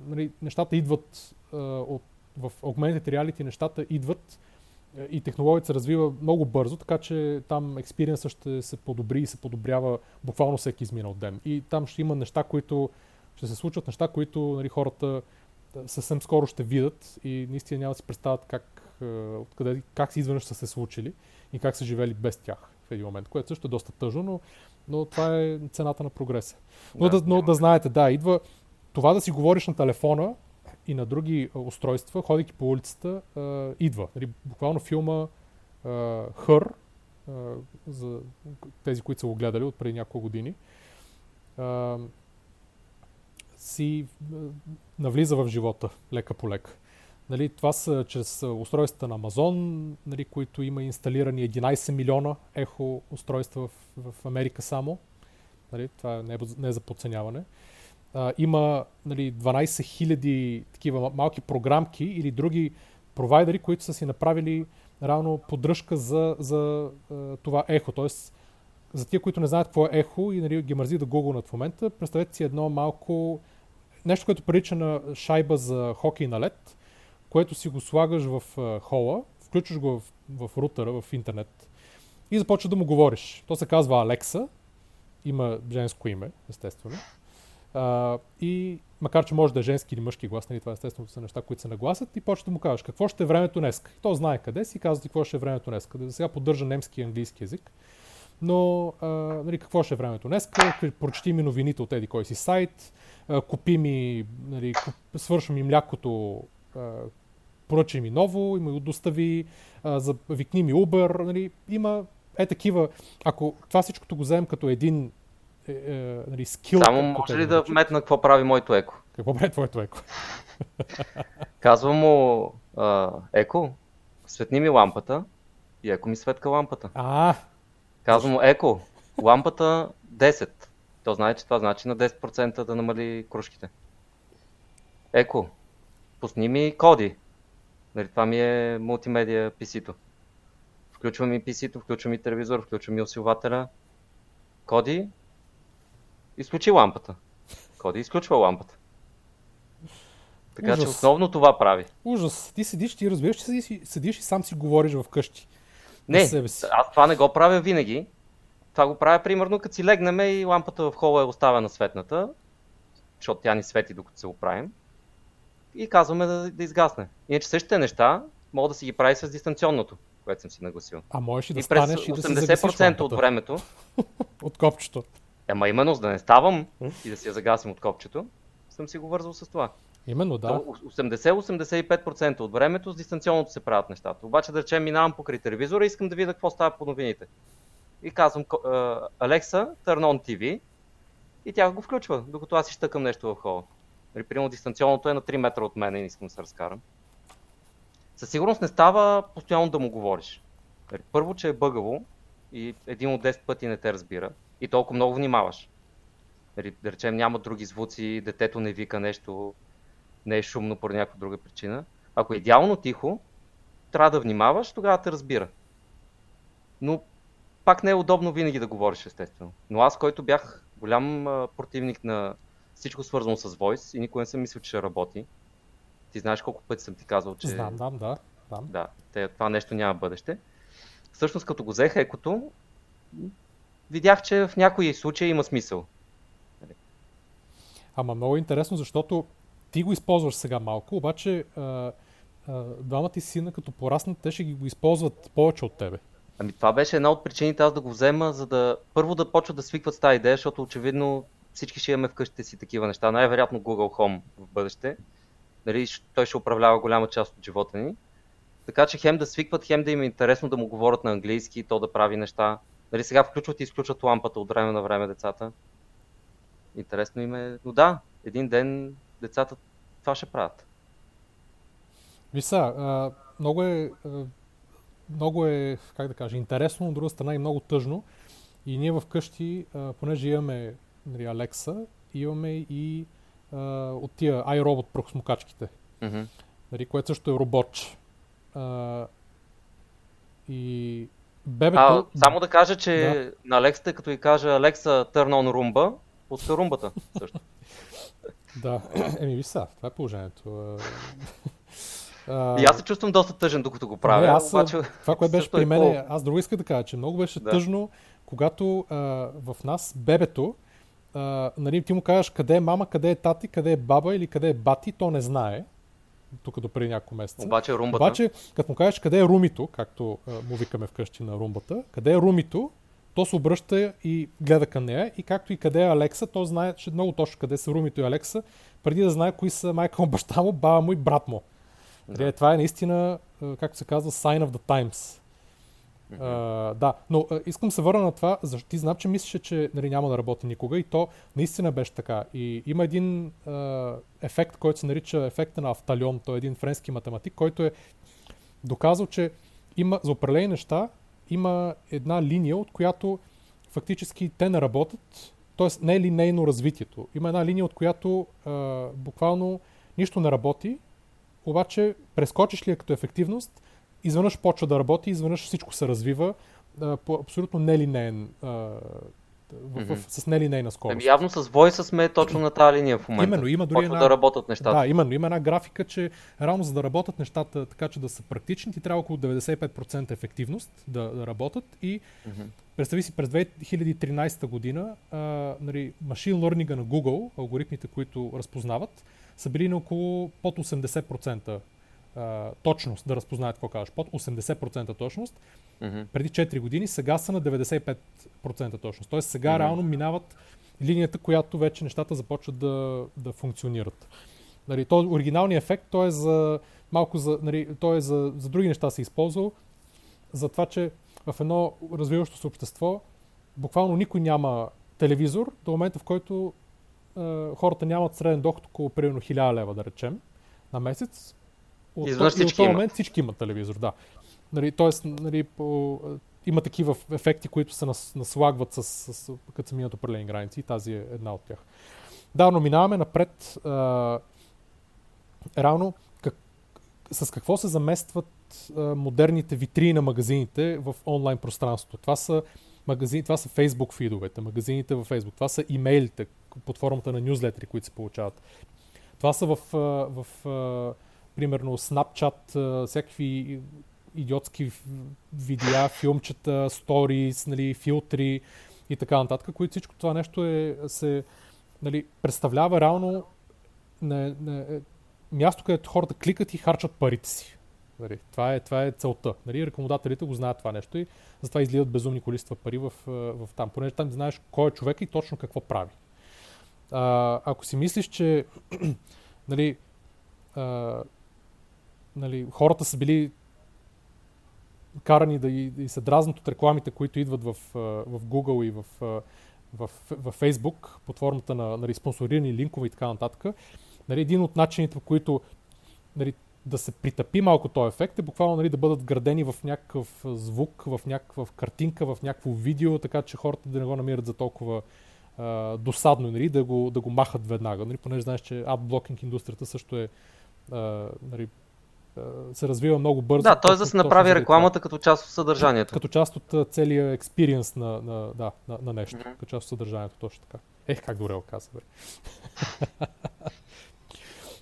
нали, нещата идват а, от, в Augmented Reality, нещата идват и технологията се развива много бързо, така че там експириенса ще се подобри и се подобрява буквално всеки изминал ден. И там ще има неща, които ще се случват, неща, които нали, хората да, съвсем скоро ще видят и наистина няма да си представят как, е, откъде, как си изведнъж са се случили и как са живели без тях в един момент, което също е доста тъжно, но, но това е цената на прогреса. Но да, но да знаете, да, идва това да си говориш на телефона и на други устройства, ходейки по улицата, идва. Нали, буквално филма Хър, за тези, които са го гледали от преди няколко години, си навлиза в живота лека по лека. Нали, това са чрез устройствата на Amazon, нали, които има инсталирани 11 милиона ехо устройства в, в Америка само. Нали, това не е, не е за подценяване. Има нали, 12 000 такива малки програмки или други провайдери, които са си направили реално поддръжка за, за а, това ехо. Тоест, за тия, които не знаят какво е ехо и нали, ги мързи да гугълнат в момента, представете си едно малко нещо, което прилича на шайба за хокей на лед, което си го слагаш в а, хола, включваш го в, в рутера, в интернет и започва да му говориш. То се казва Алекса, има женско име, естествено. А, и макар, че може да е женски или мъжки глас, нали, това естествено са неща, които се нагласят, и почва да му кажеш какво ще е времето днес. И то знае къде си, казва ти какво ще е времето днес. Да сега поддържа немски и английски язик. Но а, нали, какво ще е времето днес? Прочети ми новините от еди кой си сайт, а, купи ми, нали, куп, ми млякото, а, поръчай ми ново, има и достави, а, за, викни ми Uber, нали, има е такива, ако това всичкото го вземем като един е, е, нали, скил... Само може ли да вметна какво прави моето еко? Какво прави твоето еко? [laughs] Казвам му а, еко, светни ми лампата и еко ми светка лампата. А, Казвам му еко, лампата 10. То знае, че това значи на 10% да намали кружките. Еко, пусни ми коди. Нали, това ми е мултимедия PC-то. Включвам и PC-то, включвам и телевизор, включвам и усилвателя. Коди, изключи лампата. Коди изключва лампата. Така Ужас. че основно това прави. ужас. Ти седиш, ти разбираш, че седиш, седиш и сам си говориш вкъщи. Не, себе си. аз това не го правя винаги. Това го правя примерно като си легнем и лампата в хола е оставена светната, защото тя ни свети докато се оправим. И казваме да, да изгасне. Иначе същите неща мога да си ги прави с дистанционното, което съм си нагласил. А можеш и да и през станеш и да си загасиш 80% от времето, [laughs] от копчето. Ама именно за да не ставам и да си я загасим от копчето, съм си го вързал с това. Именно, да. То 80-85% от времето с дистанционното се правят нещата. Обаче да речем минавам покрай телевизора и искам да видя какво става по новините. И казвам Алекса, turn on TV и тя го включва, докато аз изтъкам нещо в хола. Нали, Примерно дистанционното е на 3 метра от мен и не искам да се разкарам. Със сигурност не става постоянно да му говориш. Нали, Първо, че е бъгаво и един от 10 пъти не те разбира и толкова много внимаваш. Нали, Да речем няма други звуци, детето не вика нещо, не е шумно по някаква друга причина. Ако е идеално тихо, трябва да внимаваш, тогава те разбира. Но пак не е удобно винаги да говориш, естествено. Но аз, който бях голям а, противник на всичко свързано с Voice и никой не съм мислил, че ще работи. Ти знаеш колко пъти съм ти казал, че Знам, да, да. Знам. да, те, това нещо няма бъдеще. Всъщност, като го взех екото, видях, че в някои случаи има смисъл. Ама много интересно, защото ти го използваш сега малко, обаче а, а, двамата ти сина, като пораснат, те ще ги го използват повече от тебе. Ами това беше една от причините аз да го взема, за да първо да почват да свикват с тази идея, защото очевидно всички ще имаме вкъщите си такива неща. Най-вероятно Google Home в бъдеще. Нали, той ще управлява голяма част от живота ни. Така че хем да свикват, хем да им е интересно да му говорят на английски, то да прави неща. Нали, сега включват и изключват лампата от време на време децата. Интересно им е. Но да, един ден децата това ще правят. Виса, а, много е, много е, как да кажа, интересно, от друга страна и много тъжно. И ние вкъщи, а, понеже имаме нали, Алекса, имаме и а, от тия iRobot прахосмокачките, Мгм. нали, което също е робот. А, и бебето... А, само да кажа, че Да. на Алексата, като и кажа Алекса turn on румба, пуска румбата също. [laughs] Да, [clears throat] еми виж сега, това е положението. [laughs] А, И аз се чувствам доста тъжен, докато го правя. Не, аз, обаче, това, което беше е при мен, е, аз друго иска да кажа, че много беше Да. тъжно, когато а, в нас бебето, а, нали, ти му кажеш къде е мама, къде е тати, къде е баба или къде е бати, то не знае. Тук до преди няколко месеца. Обаче румбата. Обаче, като му кажеш къде е румито, както а, му викаме вкъщи на румбата, къде е румито, то се обръща и гледа към нея и както и къде е Алекса, то знае че много точно къде са румито и Алекса, преди да знае кои са майка му, баща му, баба му и брат му. Да. Това е наистина, както се казва, sign of the times. Uh, да, но а, искам се върна на това, защото ти знам, че мислеше, че нали, няма да работи никога и то наистина беше така. И има един а, ефект, който се нарича ефекта на Авталион, той е един френски математик, който е доказал, че има за определени неща има една линия, от която фактически те не работят, т.е. не е линейно развитието. Има една линия, от която а, буквално нищо не работи, обаче прескочиш ли я като ефективност, изведнъж почва да работи, изведнъж всичко се развива а, по абсолютно нелинеен а, в, mm-hmm. в, с нелинейна скорост. Ами явно с Voice сме точно на тази линия в момента. Именно, има дори една... да работят нещата. Да, именно, има една графика, че реално за да работят нещата така, че да са практични, ти трябва около 95% ефективност да, да работят и mm-hmm. представи си през 2013 година а, нали, машин learning на Google, алгоритмите, които разпознават, са били на около под 80% а, точност да разпознаят какво кажеш. Под 80% точност. Mm-hmm. Преди 4 години, сега са на 95% точност. Тоест сега mm-hmm. реално минават линията, която вече нещата започват да, да функционират. Нали, то, оригиналният ефект, той е за малко за, нали, той е за, за други неща се използвал, за това, че в едно развиващо се общество буквално никой няма телевизор до момента, в който е, хората нямат среден доход около примерно 1000 лева, да речем, на месец. От, Изведнъж всички от този момент всички имат телевизор, да. Нали, тоест, нали, по, има такива ефекти, които се нас, наслагват с, с, с като се минат определени граници и тази е една от тях. Да, но минаваме напред. А, реално, как, с какво се заместват а, модерните витрини на магазините в онлайн пространството? Това са магазини, това са Facebook фидовете, магазините във Facebook, това са имейлите под формата на нюзлетери, които се получават. Това са в, в, в примерно Snapchat, всякакви идиотски видеа, филмчета, сторис, нали, филтри и така нататък, които всичко това нещо е, се нали, представлява реално на, на, е, място, където хората кликат и харчат парите си. Нали, това, е, това е целта. Нали, рекламодателите го знаят това нещо и затова изливат безумни количества пари в, в там, понеже там знаеш кой е човек и точно какво прави. А, ако си мислиш, че [clears throat] нали, а, нали, хората са били карани да и, и се дразнат от рекламите, които идват в, в Google и в, в, в Facebook под формата на нали, спонсорирани линкове и така нататък. Нали, един от начините, по които нали, да се притъпи малко този ефект е буквално нали, да бъдат градени в някакъв звук, в някаква картинка, в някакво видео, така че хората да не го намират за толкова а, досадно, нали, да, го, да го махат веднага. Нали, понеже знаеш, че адблокинг индустрията също е а, нали, се развива много бързо. Да, т.е. да се направи рекламата това. като част от съдържанието. Като част от целия експириенс на, на, да, на, на нещо. Mm-hmm. Като част от съдържанието, точно така. Ех, как добре го каза, бе. [laughs]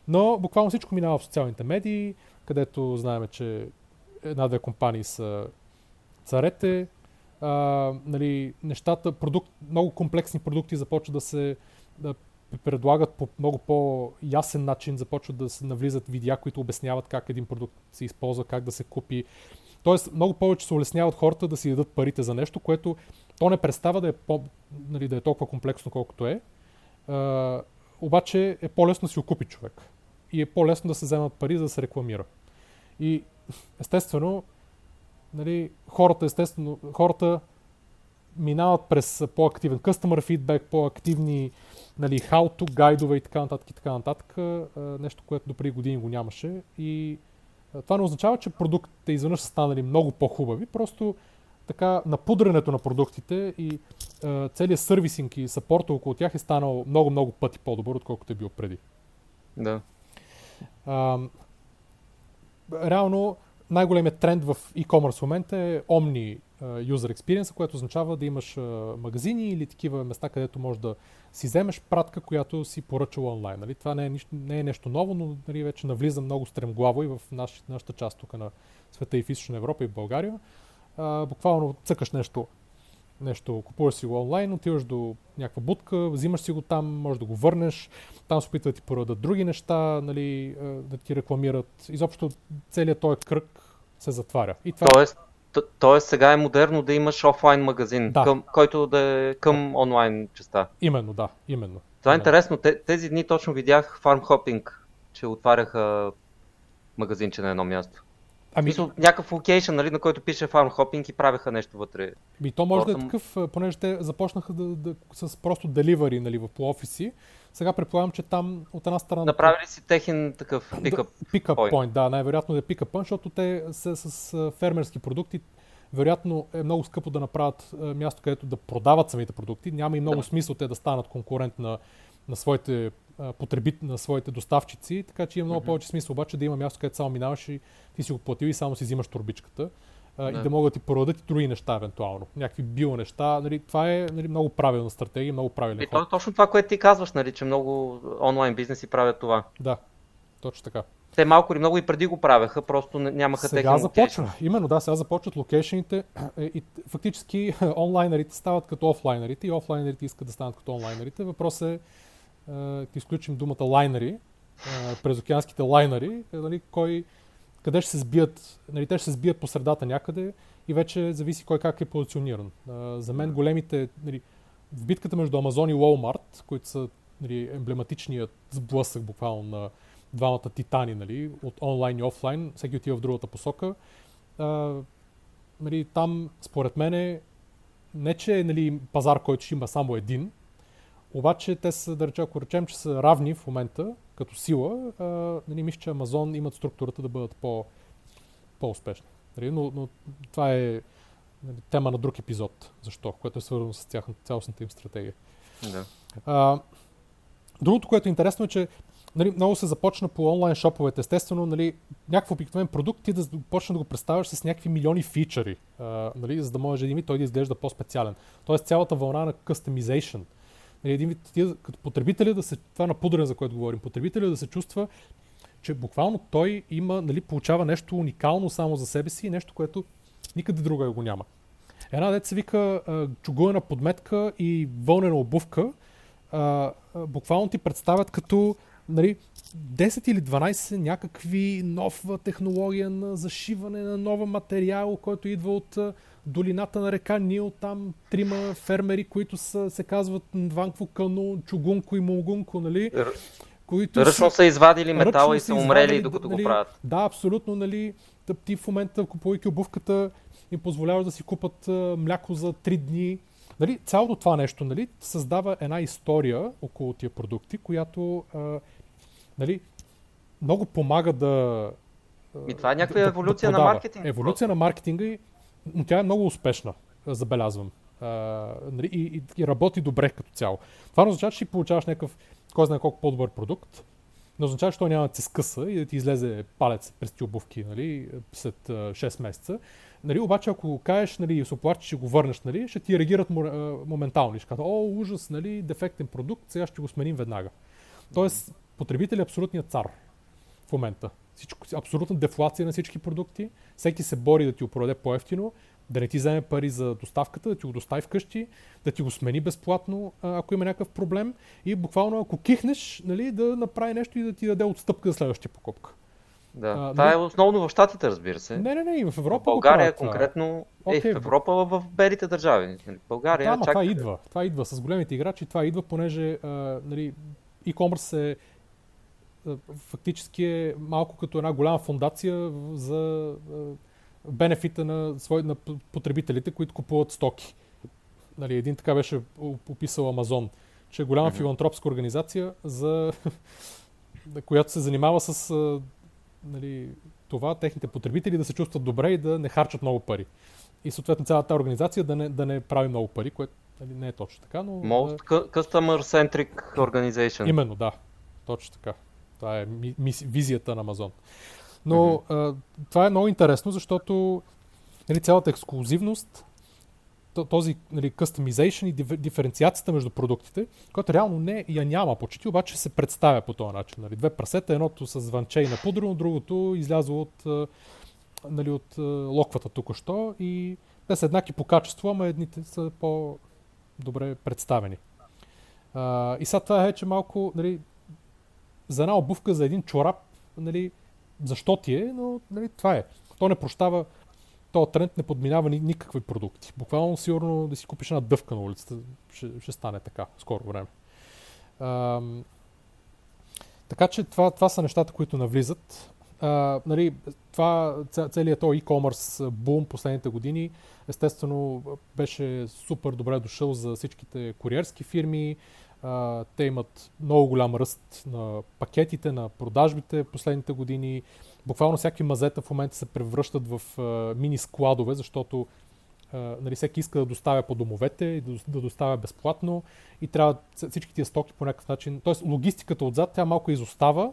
Но буквално всичко минава в социалните медии, където знаем, че една-две компании са царете. А, нали, нещата, продукт, много комплексни продукти започват да се да предлагат по много по-ясен начин, започват да се навлизат видеа, които обясняват как един продукт се използва, как да се купи. Тоест, много повече се улесняват хората да си дадат парите за нещо, което то не представа да е, по, нали, да е толкова комплексно, колкото е. А, обаче е по-лесно да си окупи човек. И е по-лесно да се вземат пари, за да се рекламира. И естествено, нали, хората, естествено, хората минават през по-активен customer feedback, по-активни нали, how-to гайдове и така нататък и така нататък. Нещо, което до преди години го нямаше. И това не означава, че продуктите изведнъж са станали много по-хубави, просто така напудрането на продуктите и е, целият сервисинг и сапорта около тях е станал много-много пъти по-добър, отколкото е бил преди. Да. А, реално най-големият тренд в e-commerce в момента е Omni user experience, което означава да имаш магазини или такива места, където можеш да си вземеш пратка, която си поръчал онлайн. Нали? Това не е, не е нещо ново, но нали, вече навлиза много стремглаво и в наш, нашата част тук на света и в Източна Европа и в България. А, буквално цъкаш нещо нещо, купуваш си го онлайн, отиваш до някаква будка, взимаш си го там, можеш да го върнеш, там се опитват да ти продадат други неща, нали, да ти рекламират. Изобщо целият този кръг се затваря. И това... Тоест, Тоест сега е модерно да имаш офлайн магазин, да. към, който да е към онлайн частта. Именно, да, именно. Това е интересно. Тези дни точно видях Hopping, че отваряха магазинче на едно място. Ами... Мисъл, някакъв локейшн, нали, на който пише Farm Hopping и правеха нещо вътре. Би, то може Хората... да е такъв, понеже те започнаха да, да, с просто деливари нали, в по офиси. Сега предполагам, че там от една страна... Направили си техен такъв пикъп Пикъп point, да, най-вероятно да е пикъп point, защото те са с фермерски продукти. Вероятно е много скъпо да направят място, където да продават самите продукти. Няма и много да. смисъл те да станат конкурент на, на своите потребит на своите доставчици, така че има много mm-hmm. повече смисъл обаче да има място, където само минаваш и ти си го платил и само си взимаш турбичката. а, да. и да могат да ти продадат и други неща, евентуално. Някакви био неща. Нали, това е нали, много правилна стратегия, много правилен и ход. То е точно това, което ти казваш, нали, че много онлайн бизнеси правят това. Да, точно така. Те малко или много и преди го правеха, просто нямаха сега техен започва. Локейшн. Именно, да, сега започват локейшените [clears throat] и фактически [clears throat] онлайнерите стават като офлайнерите и офлайнерите искат да станат като онлайнерите. Въпросът е, да изключим думата лайнери, през океанските лайнери, е, нали, кой, къде ще се сбият, нали, те ще се сбият по средата някъде и вече зависи кой как е позициониран. за мен големите, нали, в битката между Амазон и Walmart, които са нали, емблематичният сблъсък буквално на двамата титани, нали, от онлайн и офлайн, всеки отива в другата посока. А, нали, там, според мен, е не че е нали, пазар, който ще има само един, обаче те са, да речем, ако речем, че са равни в момента като сила, а, нали, мисля, че Амазон имат структурата да бъдат по, по-успешни. Нали, но, но това е нали, тема на друг епизод. Защо? Което е свързано с тяхната цялостната им стратегия. Да. А, другото, което е интересно е, че нали, много се започна по онлайн шоповете. Естествено, нали, някакъв обикновен продукт ти да почне да го представяш с някакви милиони фичъри, а, нали, за да може един той да изглежда по-специален. Тоест цялата вълна на customization. Нали, един вид, ти, като потребителя да се, това на пудрене, за което говорим, потребителя да се чувства, че буквално той има, нали, получава нещо уникално само за себе си и нещо, което никъде друга го няма. Една деца вика чугуена подметка и вълнена обувка, а, буквално ти представят като нали, 10 или 12 някакви нова технология на зашиване на нова материал, който идва от долината на река Нил, там трима фермери, които са, се казват Нванкво Кано, Чугунко и Молгунко, нали? Които ръчно са извадили метала и са умрели, докато нали, го правят. Да, абсолютно, нали? Ти в момента, купувайки обувката, им позволяваш да си купат мляко за 3 дни. Нали, цялото това нещо нали, създава една история около тия продукти, която а, нали, много помага да. И това е някаква да, еволюция да на маркетинга. Еволюция на маркетинга, но тя е много успешна, забелязвам. А, нали, и, и, и работи добре като цяло. Това не означава, че си получаваш някакъв, кой знае колко по-добър продукт, не означава, че той няма да се скъса и да ти излезе палец през ти обувки нали, след 6 месеца. Нали, обаче, ако кажеш нали, и се оплачеш, че го върнеш, нали, ще ти реагират моментално. Ще кажат, о, ужас, нали, дефектен продукт, сега ще го сменим веднага. Тоест, потребител е абсолютният цар в момента. Всичко, абсолютна дефлация на всички продукти. Всеки се бори да ти го продаде по-ефтино, да не ти вземе пари за доставката, да ти го достави вкъщи, да ти го смени безплатно, ако има някакъв проблем. И буквално, ако кихнеш, нали, да направи нещо и да ти даде отстъпка за следващия покупка. Да, а, това нали... е основно в Штатите, разбира се. Не, не, не, и в Европа. В България го конкретно, okay. е, в Европа в белите държави. България, да, чак... това идва. Това идва с големите играчи, това идва, понеже а, нали, e-commerce е фактически е малко като една голяма фундация за бенефита на, свой, на потребителите, които купуват стоки. Нали, един така беше описал Амазон, че е голяма mm-hmm. филантропска организация, за, [laughs] която се занимава с нали, това техните потребители да се чувстват добре и да не харчат много пари. И съответно цялата организация да не, да не прави много пари, което нали, не е точно така. Но, Most Customer Centric Organization. Именно, да. Точно така. Това е ми, ми, визията на Амазон. Но mm-hmm. а, това е много интересно, защото нали, цялата ексклюзивност, този нали, customization и диференциацията между продуктите, която реално не я няма почти, обаче се представя по този начин. Нали. Две прасета, едното с звънче и напудрено, другото излязло от, нали, от локвата тук-що и те са еднакви по качество, ама едните са по-добре представени. А, и сега това е, че малко нали, за една обувка, за един чорап, нали, защо ти е, но нали, това е. То не прощава, този тренд не подминава ни, никакви продукти. Буквално сигурно да си купиш една дъвка на улицата, ще, ще стане така, скоро време. А, така че това, това са нещата, които навлизат. А, нали, това, целият този e-commerce бум последните години, естествено беше супер добре дошъл за всичките куриерски фирми, те имат много голям ръст на пакетите, на продажбите последните години. Буквално всяки мазета в момента се превръщат в мини складове, защото нали, всеки иска да доставя по домовете и да, доставя безплатно и трябва всички тия стоки по някакъв начин. Тоест логистиката отзад, тя малко изостава,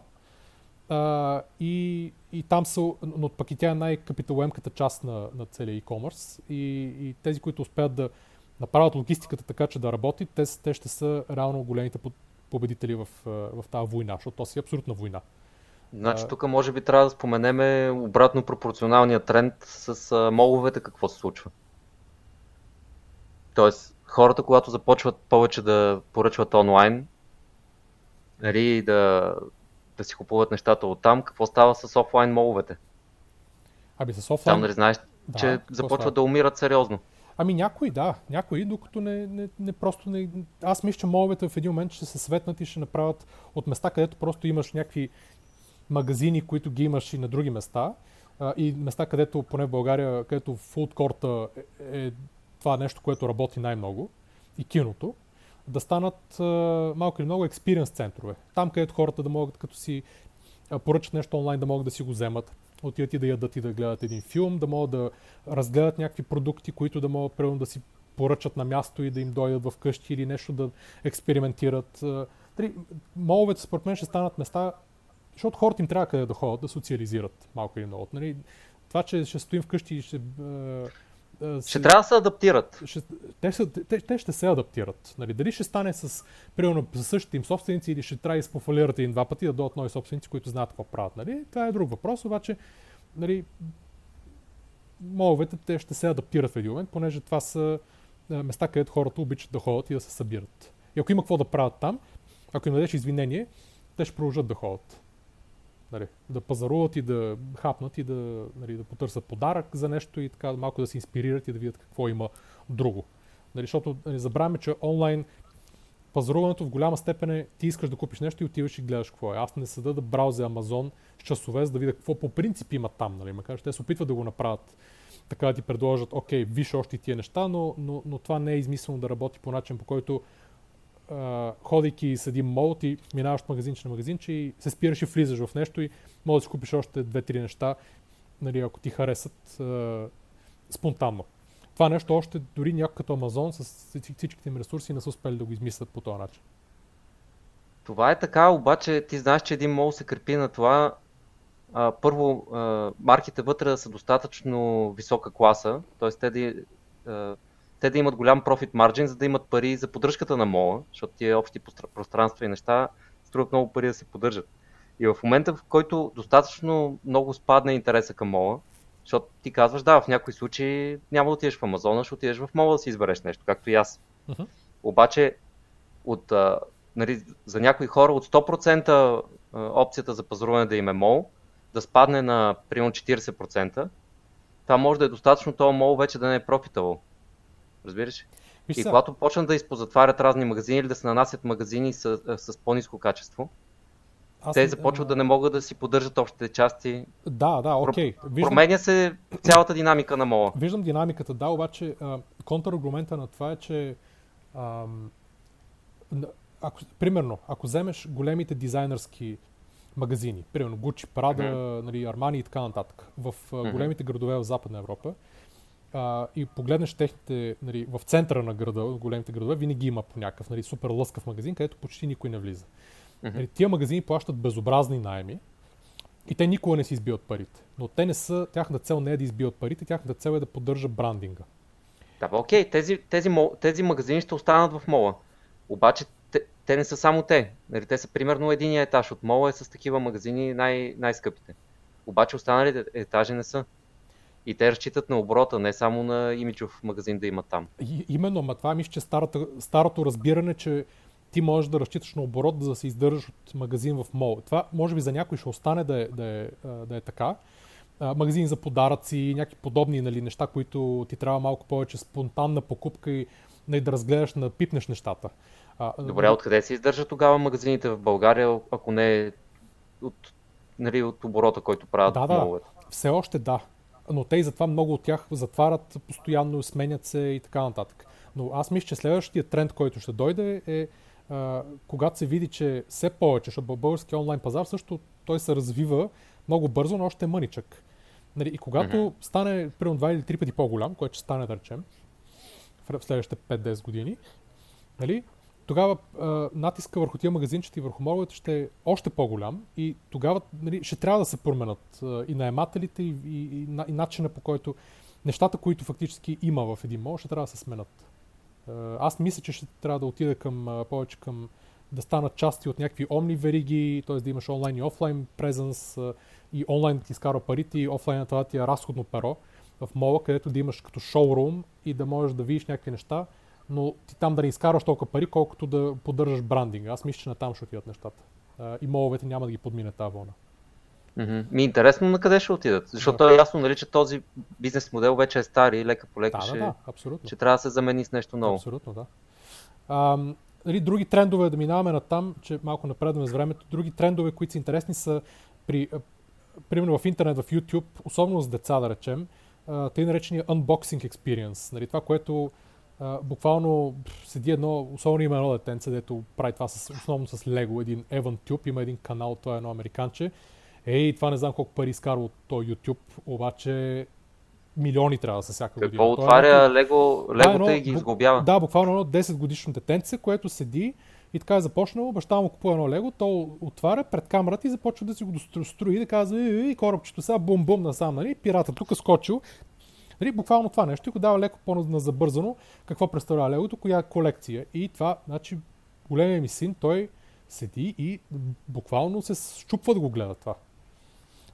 и, и там са, но пък и тя е най-капиталоемката част на, на целия e-commerce и, и тези, които успеят да направят логистиката така, че да работи, те, те ще са реално големите победители в, в тази война, защото то си е абсолютна война. Значи тук може би трябва да споменеме обратно пропорционалния тренд с а, моловете, какво се случва. Тоест, хората, когато започват повече да поръчват онлайн, нали, да, да си купуват нещата от там, какво става с офлайн моловете? Ами с офлайн... Там нали знаеш, да, че започват да умират сериозно. Ами някои, да. Някои, докато не, не, не просто не... Аз мисля, че моловете в един момент ще се светнат и ще направят от места, където просто имаш някакви магазини, които ги имаш и на други места. А, и места, където, поне в България, където фудкорта е, е това нещо, което работи най-много. И киното да станат а, малко или много експириенс центрове. Там, където хората да могат, като си поръчат нещо онлайн, да могат да си го вземат, отидат и да ядат и да гледат един филм, да могат да разгледат някакви продукти, които да могат примерно да си поръчат на място и да им дойдат в къщи или нещо да експериментират. Дали, моловете според мен ще станат места, защото хората им трябва къде да ходят, да социализират малко или много. Нали, това, че ще стоим вкъщи и ще ще си... трябва да се адаптират. Ще, те, те, те ще се адаптират. Нали? Дали ще стане с, примерно, с същите им собственици или ще трябва да изпофалират един два пъти да дойдат нови собственици, които знаят какво правят. Нали? Това е друг въпрос, обаче нали, моловете те ще се адаптират в един момент, понеже това са места, където хората обичат да ходят и да се събират. И ако има какво да правят там, ако им дадеш извинение, те ще продължат да ходят нали, да пазаруват и да хапнат и да, нали, да потърсят подарък за нещо и така малко да се инспирират и да видят какво има друго. Нали, защото нали, забравяме, че онлайн пазаруването в голяма степен е ти искаш да купиш нещо и отиваш и гледаш какво е. Аз не седа да браузе Амазон с часове, за да видя какво по принцип има там. Нали, макар те се опитват да го направят така да ти предложат, окей, виж още тия неща, но, но, но това не е измислено да работи по начин, по който ходейки с един мол, ти минаваш магазинче на магазинче и се спираш и влизаш в нещо и можеш да си купиш още две-три неща, нали, ако ти харесат а, спонтанно. Това нещо още дори някой като Амазон с всичките им ресурси не са успели да го измислят по този начин. Това е така, обаче ти знаеш, че един мол се крепи на това а, първо а, марките вътре са достатъчно висока класа, т.е. те да, те да имат голям профит марджин, за да имат пари за поддръжката на мола, защото тия общи пространства и неща струват много пари да се поддържат. И в момента, в който достатъчно много спадне интереса към мола, защото ти казваш, да, в някои случаи няма да отидеш в Амазона, ще отидеш в мола да си избереш нещо, както и аз. Uh-huh. Обаче, от, а, нали, за някои хора от 100% опцията за пазаруване да им е мол, да спадне на примерно 40%, това може да е достатъчно този мол вече да не е профитабъл. Разбираш? Виж и когато почнат да изпозатварят разни магазини или да се нанасят магазини с, с по-низко качество, аз те започват а... да не могат да си поддържат общите части. Да, да, окей. Okay. Виждам... Променя се цялата динамика на мола. Виждам динамиката, да, обаче контраргумента на това е, че ако, примерно, ако вземеш големите дизайнерски магазини, примерно Gucci, Prada, mm-hmm. нали, Armani и така нататък, в mm-hmm. големите градове в Западна Европа, а, и погледнеш техните, нали, в центъра на града, големите градове, винаги има по някакъв нали, супер лъскав магазин, където почти никой не влиза. Mm-hmm. Нали, тия магазини плащат безобразни найми и те никога не си избиват парите. Но те не са, тяхната цел не е да избиват парите, тяхната цел е да поддържа брандинга. Да, окей, тези, тези, тези магазини ще останат в мола. Обаче те, те не са само те. Нали, те са примерно единия етаж от мола е с такива магазини най- най-скъпите. Обаче останалите етажи не са. И те разчитат на оборота, не само на имиджов магазин да има там. И, именно, ма това мисля, че старата, старото разбиране, че ти можеш да разчиташ на оборот, за да се издържаш от магазин в мол. Това може би за някой ще остане да е, да е, да е така. Магазин за подаръци, някакви подобни нали, неща, които ти трябва малко повече спонтанна покупка и нали, да разгледаш, да пипнеш нещата. Добре, откъде се издържат тогава магазините в България, ако не е от, нали, от оборота, който правят да, да, Все още да но те и затова много от тях затварят постоянно, сменят се и така нататък. Но аз мисля, че следващия тренд, който ще дойде е а, когато се види, че все повече, защото българския онлайн пазар също той се развива много бързо, но още е мъничък. Нали, и когато mm-hmm. стане примерно 2 или 3 пъти по-голям, което ще стане да речем в следващите 5-10 години, нали, тогава а, натиска върху тия магазинчета и върху моловете ще е още по-голям и тогава нали, ще трябва да се променят а, и наемателите и, и, и, и начина по който нещата, които фактически има в един мол, ще трябва да се сменят. Аз мисля, че ще трябва да отида към, а, повече към да станат части от някакви омни вериги, т.е. да имаш онлайн и офлайн презенс и онлайн да ти изкара парите и офлайн това ти е разходно перо в мола, където да имаш като шоурум и да можеш да видиш някакви неща, но ти там да не изкараш толкова пари, колкото да поддържаш брандинг. Аз мисля, че на там ще отидат нещата. И моловете няма да ги подмине тази вълна. Mm-hmm. Ми интересно на къде ще отидат, защото да. е ясно, нали, че този бизнес модел вече е стар и лека по лека да, ще, да, да, абсолютно. ще трябва да се замени с нещо ново. Абсолютно, да. А, нали, други трендове, да минаваме на там, че малко напредваме с времето, други трендове, които са интересни са при, примерно в интернет, в YouTube, особено с деца да речем, тъй наречения unboxing experience. Нали, това, което а, буквално седи едно, особено има едно детенце, дето прави това с, основно с Лего, един Evan Tube, има един канал, той е едно американче. Ей, това не знам колко пари изкарва от този YouTube, обаче милиони трябва да са всяка година. Какво отваря е, Лего, Легото да, и ги изглобява? Да, буквално едно 10 годишно детенце, което седи и така е започнало, баща му купува едно лего, то отваря пред камерата и започва да си го дострои, да казва, и, и корабчето сега бум-бум насам, нали? Пирата тук скочил. Нали, буквално това нещо и го дава леко по-назабързано какво представлява легото, коя колекция. И това, значи, големия ми син, той седи и буквално се щупва да го гледа това.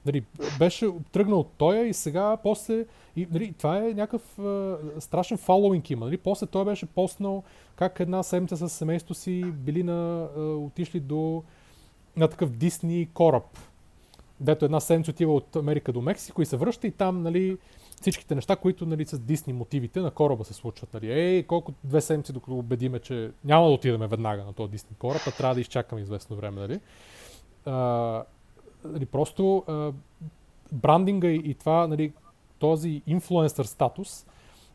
Нали, беше тръгнал от тоя и сега после... И, нали, това е някакъв а, страшен фоллоуинг има. Нали? После той беше поснал как една седмица с семейството си били на, а, отишли до на такъв Дисни кораб. Дето една седмица отива от Америка до Мексико и се връща и там нали, всичките неща, които нали, с Дисни мотивите на кораба се случват. Нали. Ей, колко две седмици, докато убедиме, че няма да отидем веднага на този Дисни кораб, а трябва да изчакаме известно време. Нали. А, нали, просто а, брандинга и, и това, нали, този инфлуенсър статус,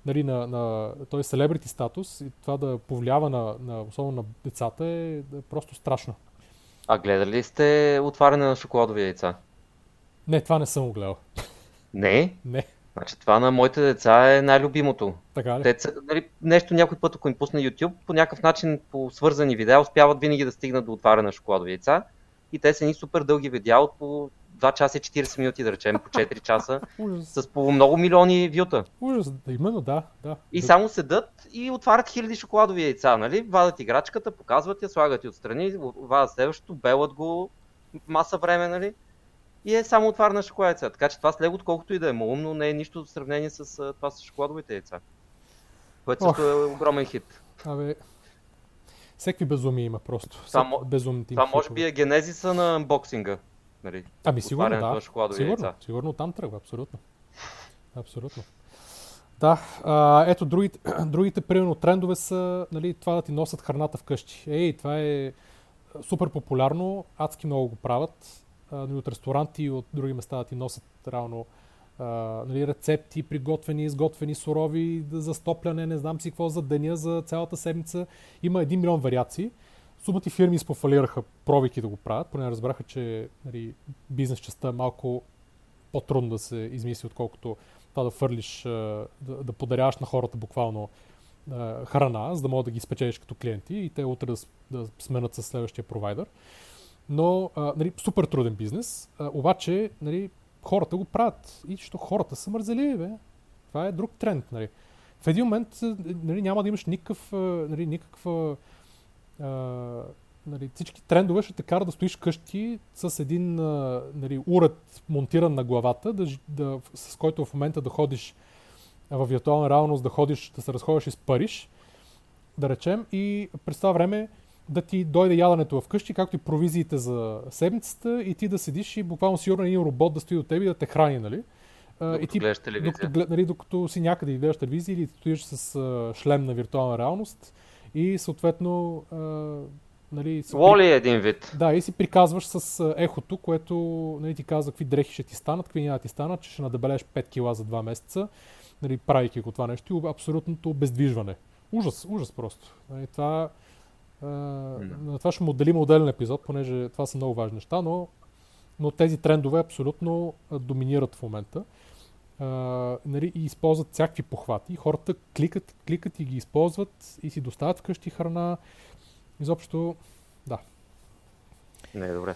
нали, на, на този селебрити статус и това да повлиява на, на, особено на децата е, е просто страшно. А гледали ли сте отваряне на шоколадови яйца? Не, това не съм го гледал. Не? Не. Значи това на моите деца е най-любимото. Така ли? Те, нали, нещо някой път, ако им пусне YouTube, по някакъв начин по свързани видеа успяват винаги да стигнат до отваряне на шоколадови яйца и те са ни супер дълги видеа от по 2 часа и 40 минути, да речем, по [laughs] 4 часа, с по много милиони вюта. Ужас, именно, да, да. И само седат и отварят хиляди шоколадови яйца, нали? Вадат играчката, показват я, слагат я отстрани, вадат следващото, белат го маса време, нали? И е само отварна шоколадица. Така че това с лего, колкото и да е умно, не е нищо в сравнение с това с шоколадовите яйца. Което също е огромен хит. Абе, всеки безумия има просто. Това, това може би е генезиса на анбоксинга. Нали? Ами сигурно, да. Сигурно, яйца. сигурно там тръгва, абсолютно. Абсолютно. Да, а, ето другите, [clears throat] другите примерно трендове са нали, това да ти носят храната вкъщи. Ей, това е супер популярно, адски много го правят. Нали, от ресторанти и от други места да ти носят равно а, нали, рецепти, приготвени, изготвени, сурови, за стопляне, не знам си какво за деня, за цялата седмица. Има един милион вариации. Сумати фирми изпофалираха, пробвайки да го правят, поне разбраха, че нали, бизнес частта е малко по-трудно да се измисли, отколкото това да фърлиш, да, да подаряваш на хората буквално храна, за да могат да ги спечелиш като клиенти и те утре да, да сменят с следващия провайдер. Но а, нали, супер труден бизнес, а, обаче нали, хората го правят. И защото хората са мързеливи, бе. Това е друг тренд. Нали. В един момент нали, няма да имаш никакъв, нали, никаква а, нали, всички трендове ще те кара да стоиш къщи с един а, нали, уред монтиран на главата, да, да, с който в момента да ходиш в виртуална реалност, да ходиш, да се разходиш из Париж, да речем, и през това време да ти дойде яденето вкъщи, както и провизиите за седмицата, и ти да седиш и буквално сигурно един робот да стои до теб и да те храни, нали? Докато и ти, гледаш телевизия. Докато, нали, докато си някъде и гледаш телевизия или стоиш с а, шлем на виртуална реалност, и съответно а, нали, си Лоли е един вид. Да, и си приказваш с ехото, което нали, ти казва какви дрехи ще ти станат, какви няма ти станат, че ще надебелеш 5 кила за 2 месеца, нали, правейки го това нещо и абсолютното обездвижване. Ужас, ужас просто. Нали, това, а, на това ще моделим отделен епизод, понеже това са много важни неща, но, но тези трендове абсолютно доминират в момента а, нали, и използват всякакви похвати. Хората кликат, кликат и ги използват и си доставят вкъщи храна. изобщо, да. Не е добре.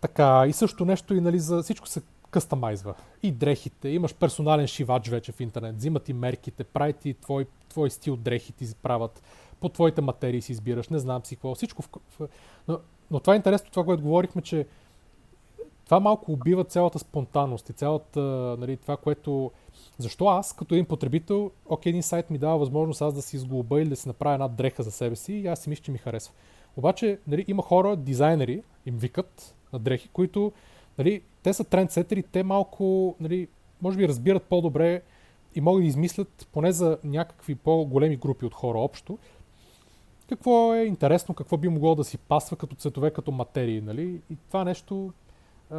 Така, и също нещо и нали, за всичко се къстамайзва. И дрехите, имаш персонален шивач вече в интернет, взимат и мерките, правят ти твой, твой стил дрехи ти правят, по твоите материи си избираш, не знам си какво, всичко. В, но, но това е интересно, това, което говорихме, че това малко убива цялата спонтанност и цялата, нали, това, което... Защо аз, като един потребител, окей, един сайт ми дава възможност аз да си изглоба или да си направя една дреха за себе си и аз си мисля, че ми харесва. Обаче, нали, има хора, дизайнери, им викат на дрехи, които, нали, те са трендсетери, те малко, нали, може би разбират по-добре и могат да измислят, поне за някакви по-големи групи от хора общо, какво е интересно, какво би могло да си пасва като цветове, като материи. Нали? И това нещо а,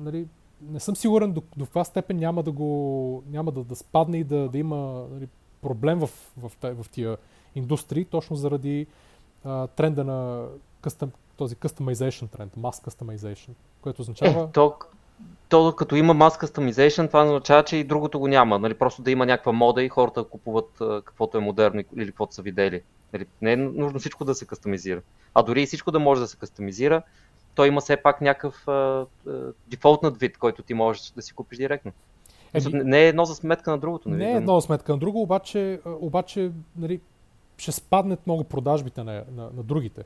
нали, не съм сигурен до, до каква степен няма да го няма да, да спадне и да, да има нали, проблем в, в, в, тия индустрии, точно заради а, тренда на custom, този customization тренд, mass customization, което означава... Е, то, то като има mass customization, това означава, че и другото го няма. Нали? Просто да има някаква мода и хората купуват каквото е модерно или каквото са видели. Нали? Не е нужно всичко да се кастомизира. А дори и всичко да може да се кастомизира, той има все пак някакъв дефолтнат вид, който ти можеш да си купиш директно. Е, не е едно за сметка на другото. Не, не е едно за сметка на друго, обаче, обаче нали, ще спаднат много продажбите на, на, на другите.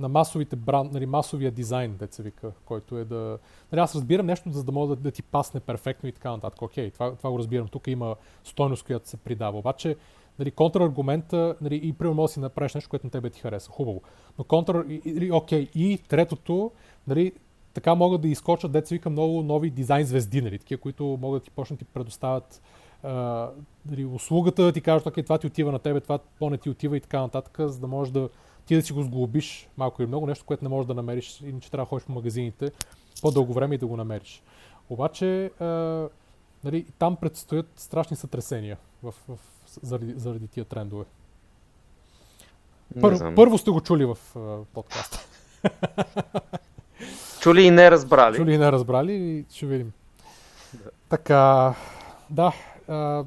На масовите бранд, нали, масовия дизайн, деца вика, който е да... Нали, аз разбирам нещо, за да мога да, да ти пасне перфектно и така нататък. Окей, това, това го разбирам. Тук има стойност, която се придава. Обаче, нали, контраргумента, нали, и примерно да си направиш нещо, което на тебе ти хареса. Хубаво. Но контр... Или, окей, и третото, нали, така могат да изкочат, деца вика, много нови дизайн звезди, нали, такива, които могат да ти почнат да ти предоставят а, нали, услугата, да ти кажат, окей, това ти отива на тебе, това по-не ти отива и така нататък, за да можеш да ти да си го сглобиш малко или много, нещо, което не можеш да намериш, иначе трябва да ходиш по магазините по-дълго време и да го намериш. Обаче, а, нали, там предстоят страшни сътресения в, в заради, заради тия трендове. Пър, първо сте го чули в uh, подкаста. [laughs] Чули и не разбрали. Чули и не разбрали и ще видим. Да. Така, да. А,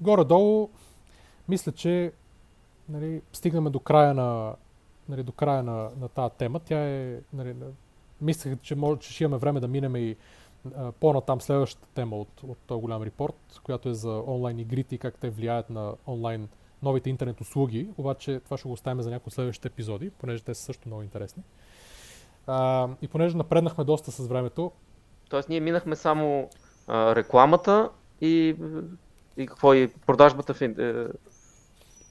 горе-долу, мисля, че нали, стигнаме до края на, нали, до края на, на тази тема. Тя е, нали, мислех, че, може, че ще имаме време да минем и по-натам следващата тема от, от този голям репорт, която е за онлайн игрите и как те влияят на онлайн новите интернет услуги, обаче това ще го оставим за някои следващите епизоди, понеже те са също много интересни. А, и понеже напреднахме доста с времето. Тоест ние минахме само а, рекламата и, и какво и продажбата в, е,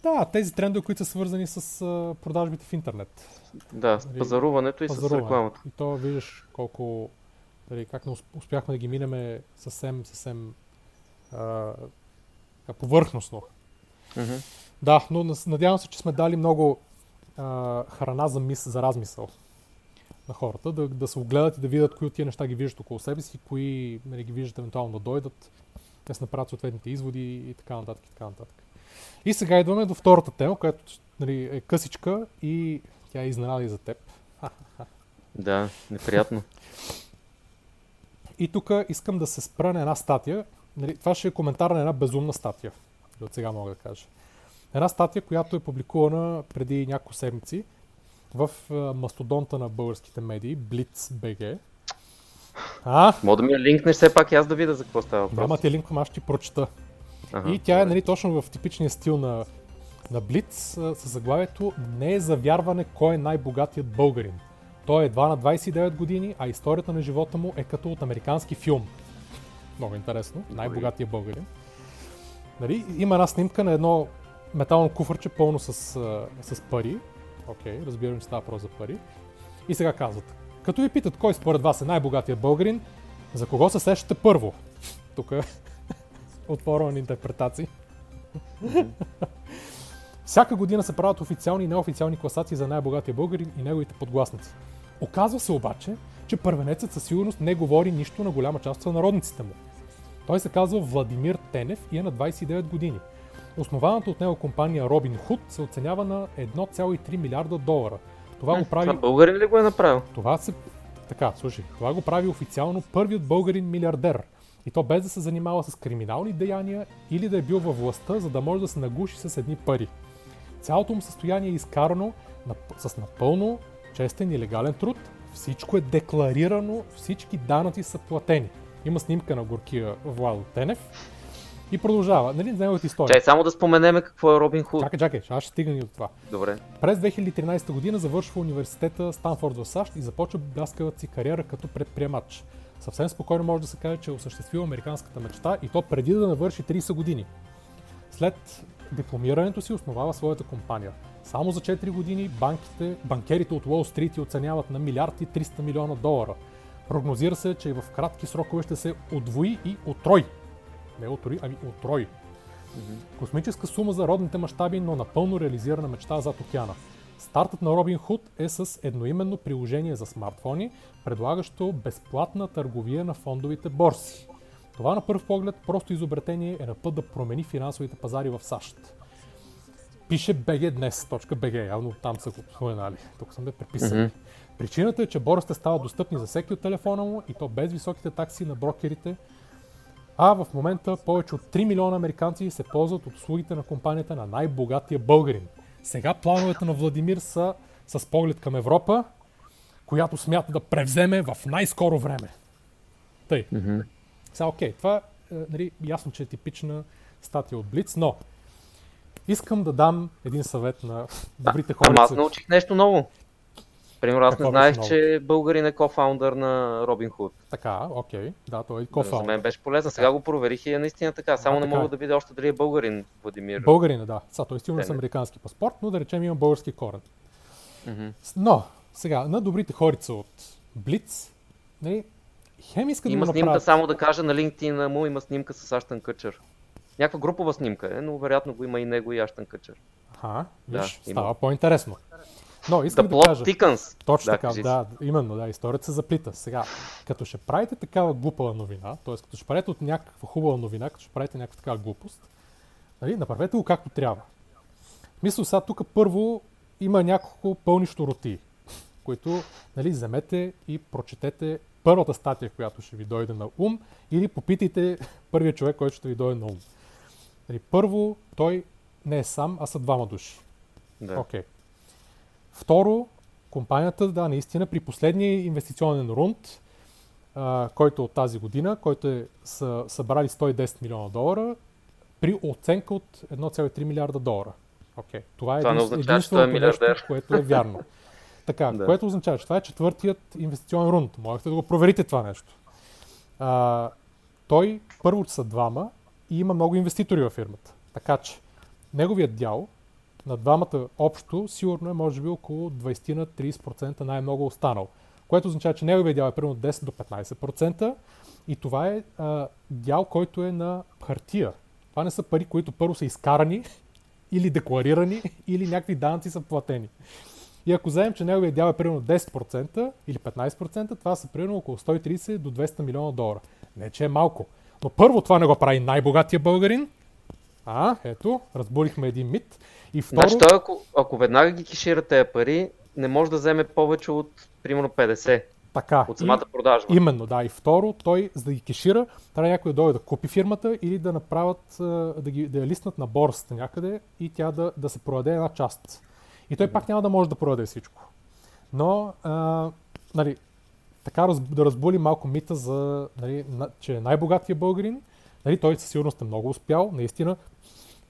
да, тези трендове, които са свързани с а, продажбите в интернет. Да, с нали, пазаруването и пазаруване. с рекламата. И то виждаш колко дали, как не успяхме да ги минеме съвсем, съвсем а, повърхностно. Mm-hmm. Да, но надявам се, че сме дали много а, храна за, мис, за размисъл на хората, да, да се огледат и да видят кои от тия неща ги виждат около себе си, кои нали, ги виждат евентуално да дойдат, да се направят съответните изводи и така нататък. И, така нататък. и сега идваме до втората тема, която нали, е късичка и тя е изненада и за теб. Да, неприятно. И тук искам да се спра на една статия. Нали, това ще е коментар на една безумна статия, от сега мога да кажа. Една статия, която е публикувана преди няколко седмици в мастодонта на българските медии, BlitzBG. А? Мога да ми я линкнеш все пак и аз да видя за какво става въпрос. Няма ти линк, аз ще прочета. Ага, и тя е нали, точно в типичния стил на, на Блиц с заглавието Не е за вярване кой е най-богатият българин. Той е едва на 29 години, а историята на живота му е като от американски филм. Много интересно. Най-богатия българин. Нали, има една снимка на едно метално куфърче пълно с, с пари. Окей, okay, разбирам, че става просто за пари. И сега казват, като ви питат кой според вас е най-богатия българин, за кого се сещате първо? Тук [laughs] отворена на интерпретации. Всяка година се правят официални и неофициални класации за най-богатия българин и неговите подгласници. Оказва се обаче, че първенецът със сигурност не говори нищо на голяма част от народниците му. Той се казва Владимир Тенев и е на 29 години. Основаната от него компания Robin Hood се оценява на 1,3 милиарда долара. Това го прави... Това българин ли го е направил? Това се... Така, слушай, това го прави официално първият българин милиардер. И то без да се занимава с криминални деяния или да е бил във властта, за да може да се нагуши с едни пари. Цялото му състояние е изкарано с напълно честен и легален труд. Всичко е декларирано, всички данъци са платени. Има снимка на горкия Владо Тенев. И продължава. Нали, неговата история. Чай, само да споменеме какво е Робин Худ. Чакай, чакай, аз ще стигна и до това. Добре. През 2013 година завършва университета Станфорд в САЩ и започва бляскавата си кариера като предприемач. Съвсем спокойно може да се каже, че е осъществил американската мечта и то преди да навърши 30 години. След дипломирането си основава своята компания. Само за 4 години банките, банкерите от Уолл Стрит оценяват на милиард и 300 милиона долара. Прогнозира се, че в кратки срокове ще се отвои и отрой. Не отрои, ами отрой. Mm-hmm. Космическа сума за родните мащаби, но напълно реализирана мечта зад океана. Стартът на Robin Hood е с едноименно приложение за смартфони, предлагащо безплатна търговия на фондовите борси. Това на първ поглед просто изобретение е на път да промени финансовите пазари в САЩ. Пише BG днес, .bg, явно там са го споменали. Тук съм бе приписали. Mm-hmm. Причината е, че борсите стават достъпни за всеки от телефона му и то без високите такси на брокерите, а в момента повече от 3 милиона американци се ползват от услугите на компанията на най-богатия българин. Сега плановете на Владимир са с поглед към Европа, която смята да превземе в най-скоро време. Тъй. Mm-hmm. Сега, окей, това е нали, ясно, че е типична статия от Блиц, но искам да дам един съвет на добрите хора. Ама аз научих нещо ново. Примерно аз Какво не знаех, че българин е кофаундър на Robin Hood. Така, окей. Да, той е кофаундър. За мен беше полезно. Сега го проверих и е наистина така. Само а, не така мога е. да видя още дали е българин Владимир. Българин, е, да. Сега той е с американски паспорт, но да речем има български корен. Mm-hmm. Но, сега, на добрите хорица от Блиц, не, хем иска да Има снимка, направят... само да кажа, на LinkedIn му има снимка с Аштан Къчър. Някаква групова снимка е, но вероятно го има и него и Аштан Къчър. Виж, да, става има. по-интересно. Но искам The да кажа. Thickens. Точно да, така, да, именно, да, историята се заплита. Сега, като ще правите такава глупава новина, т.е. като ще правите от някаква хубава новина, като ще правите някаква такава глупост, нали, направете го както трябва. Мисля, сега тук първо има няколко пълни штороти, които нали, вземете и прочетете първата статия, която ще ви дойде на ум, или попитайте първия човек, който ще ви дойде на ум. Нали, първо, той не е сам, а са двама души. Да. Okay. Второ, компанията, да, наистина, при последния инвестиционен рунд, а, който е от тази година, който е са, събрали 110 милиона долара, при оценка от 1,3 милиарда долара. Okay. Това е това един, единственото е нещо, което е вярно. Така, [laughs] да. което означава, че това е четвъртият инвестиционен рунд. Можете да го проверите това нещо. А, той първо са двама и има много инвеститори във фирмата. Така че неговият дял на двамата общо сигурно е може би около 20 на 30% най-много останал. Което означава, че неговият дял е примерно 10 до 15% и това е а, дял, който е на хартия. Това не са пари, които първо са изкарани или декларирани, [laughs] или някакви данъци са платени. И ако вземем, че неговият дял е примерно 10% или 15%, това са примерно около 130 до 200 милиона долара. Не, че е малко. Но първо това не го прави най-богатия българин. А, ето, разбурихме един мит. И второ... Значи той, ако, ако веднага ги кешира тези пари, не може да вземе повече от примерно 50. Така. От самата и, продажба. Именно, да. И второ, той, за да ги кешира, трябва някой да дойде да купи фирмата или да направят, да, ги, да я лиснат на борсата някъде и тя да, да се продаде една част. И той пак няма да може да продаде всичко. Но, а, нали, така да разбули малко мита за, нали, че е най-богатия българин. Нали, той със сигурност е много успял. Наистина,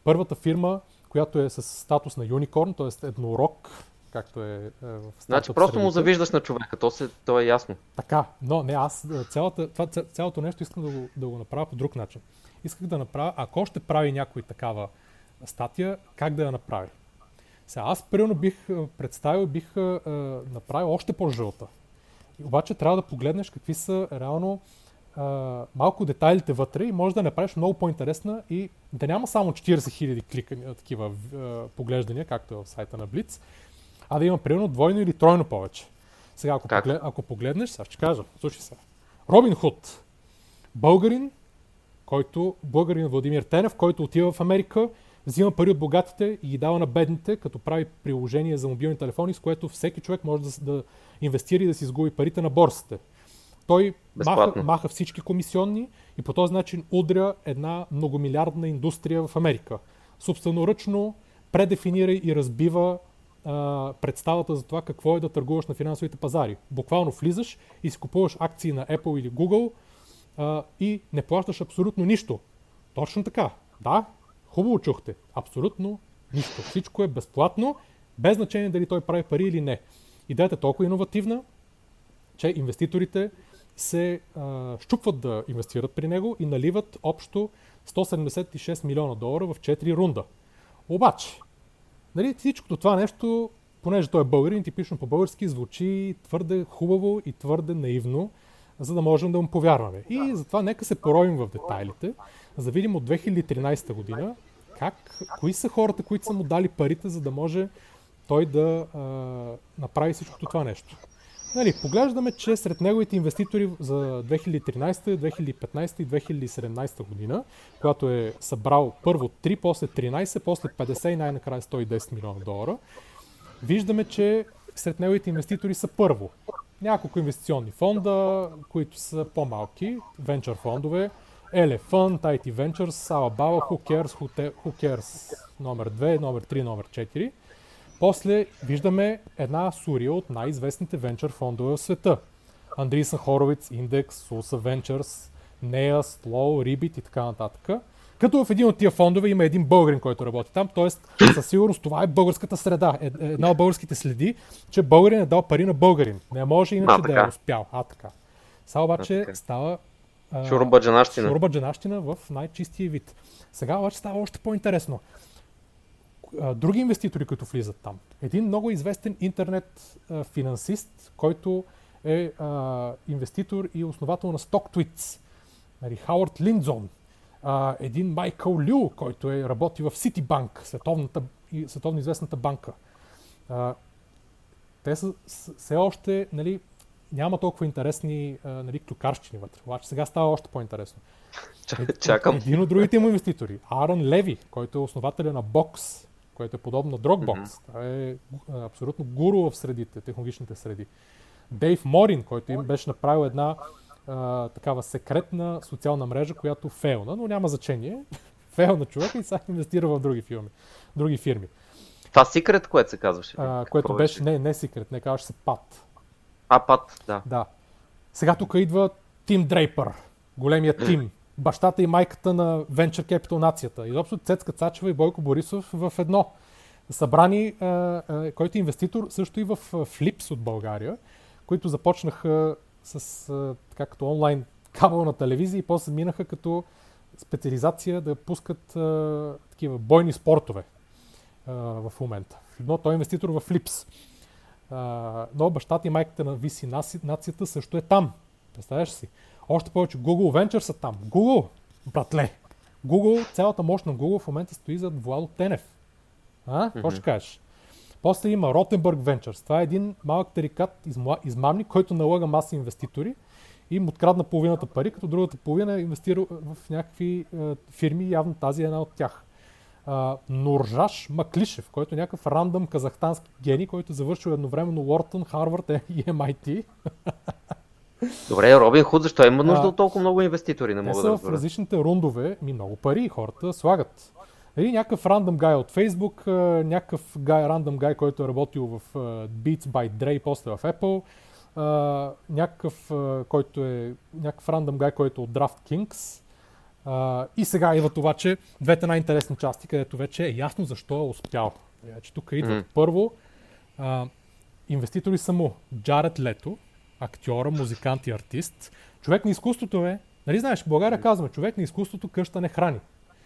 първата фирма, която е с статус на юникорн, т.е. еднорог, както е, е в Значи просто средите. му завиждаш на човека, то, се, то е ясно. Така, но не, аз е, цялата, това, цялото нещо искам да го, да го направя по друг начин. Исках да направя, ако ще прави някой такава статия, как да я направи. Сега аз примерно бих е, представил, бих е, направил още по-жълта. Обаче трябва да погледнеш какви са реално а, малко детайлите вътре и може да направиш много по-интересна и да няма само 40 000 кликания, такива а, поглеждания, както е в сайта на Blitz, а да има примерно двойно или тройно повече. Сега, ако, поглед, ако погледнеш, сега ще кажа, слушай се. Робин Худ, българин, който, българин Владимир Тенев, който отива в Америка, взима пари от богатите и ги дава на бедните, като прави приложение за мобилни телефони, с което всеки човек може да, да инвестира и да си изгуби парите на борсите. Той маха, маха всички комисионни и по този начин удря една многомилиардна индустрия в Америка. Собственоръчно предефинира и разбива а, представата за това какво е да търгуваш на финансовите пазари. Буквално влизаш и си купуваш акции на Apple или Google а, и не плащаш абсолютно нищо. Точно така. Да, хубаво чухте. Абсолютно нищо. Всичко е безплатно, без значение дали той прави пари или не. Идеята е толкова иновативна, че инвеститорите се а, щупват да инвестират при него и наливат общо 176 милиона долара в 4 рунда. Обаче, нали, всичкото това нещо, понеже той е българин, типично по-български, звучи твърде хубаво и твърде наивно, за да можем да му повярваме. И затова нека се пороим в детайлите, за да видим от 2013 година как, кои са хората, които са му дали парите, за да може той да а, направи всичкото това нещо. Нали, поглеждаме, че сред неговите инвеститори за 2013, 2015 и 2017 година, когато е събрал първо 3, после 13, после 50 и най-накрая 110 милиона долара, виждаме, че сред неговите инвеститори са първо няколко инвестиционни фонда, които са по-малки, венчър фондове, Elephant, IT Ventures, Alibaba, Who Cares, Who Cares, номер 2, номер 3, номер 4. После виждаме една сурия от най-известните венчър фондове в света. Андрисън Хоровиц, Index, Sulsa Ventures, Neas, Slow, Ribit и така нататък. Като в един от тия фондове има един българин, който работи там, т.е. със сигурност това е българската среда. Е, е, една от българските следи, че българин е дал пари на българин. Не може иначе а, да е успял. А, така. Сега обаче а, става Шурбаджанащина. Шурбаджанащина в най-чистия вид. Сега обаче става още по-интересно други инвеститори, които влизат там. Един много известен интернет финансист, който е а, инвеститор и основател на StockTwits. Нали, Хауърд Линдзон. А, един Майкъл Лю, който е работи в Citibank, световната, световно известната банка. А, те са все още, нали, няма толкова интересни а, нали, клюкарщини вътре. Обаче сега става още по-интересно. Чакам. Един от другите му инвеститори, Аарон Леви, който е основателя на Box, което е подобно на Dropbox. Mm-hmm. Това е абсолютно гуру в средите, технологичните среди. Дейв Морин, който им беше направил една а, такава секретна социална мрежа, която фейлна, но няма значение. [laughs] Фейл на човека и сега инвестира в други фирми. Други фирми. Това секрет, което се казваше? А, което беше, не, не секрет, не казваше се Пат. А, Пат, да. Да. Сега тук идва Тим Дрейпър, големия Тим, [clears throat] бащата и майката на Venture Capital нацията. Изобщо Цецка Цачева и Бойко Борисов в едно. Събрани, който е инвеститор също и в Flips от България, които започнаха с а, така като онлайн кабелна телевизия и после минаха като специализация да пускат такива бойни спортове в момента. Но той е инвеститор в Flips. А, но бащата и майката на VC нацията също е там. Представяш си? Още повече Google Ventures са там. Google, братле, Google, цялата мощ на Google в момента стои зад Владо Тенев. А? Какво mm-hmm. ще кажеш? После има Rottenberg Ventures. Това е един малък тарикат измамник, който налага маси инвеститори и им открадна половината пари, като другата половина е инвестира в някакви е, фирми, явно тази е една от тях. Uh, Нуржаш Маклишев, който е някакъв рандъм казахстански гений, който завършил едновременно Уортън, Харвард и MIT. Добре, Робин Худ, защо има нужда от толкова много инвеститори? Не мога да разбера. в различните рундове ми много пари хората слагат. Нали, някакъв рандъм гай от Facebook, някакъв гай, рандъм гай, който е работил в Beats by Dre после в Apple, някакъв, който е, някакъв рандъм гай, който е от DraftKings. И сега идват обаче двете най-интересни части, където вече е ясно защо е успял. Вече тук идват mm. първо инвеститори са му Джаред Лето, актьора, музикант и артист. Човек на изкуството е, нали знаеш, в България казваме, човек на изкуството къща не храни.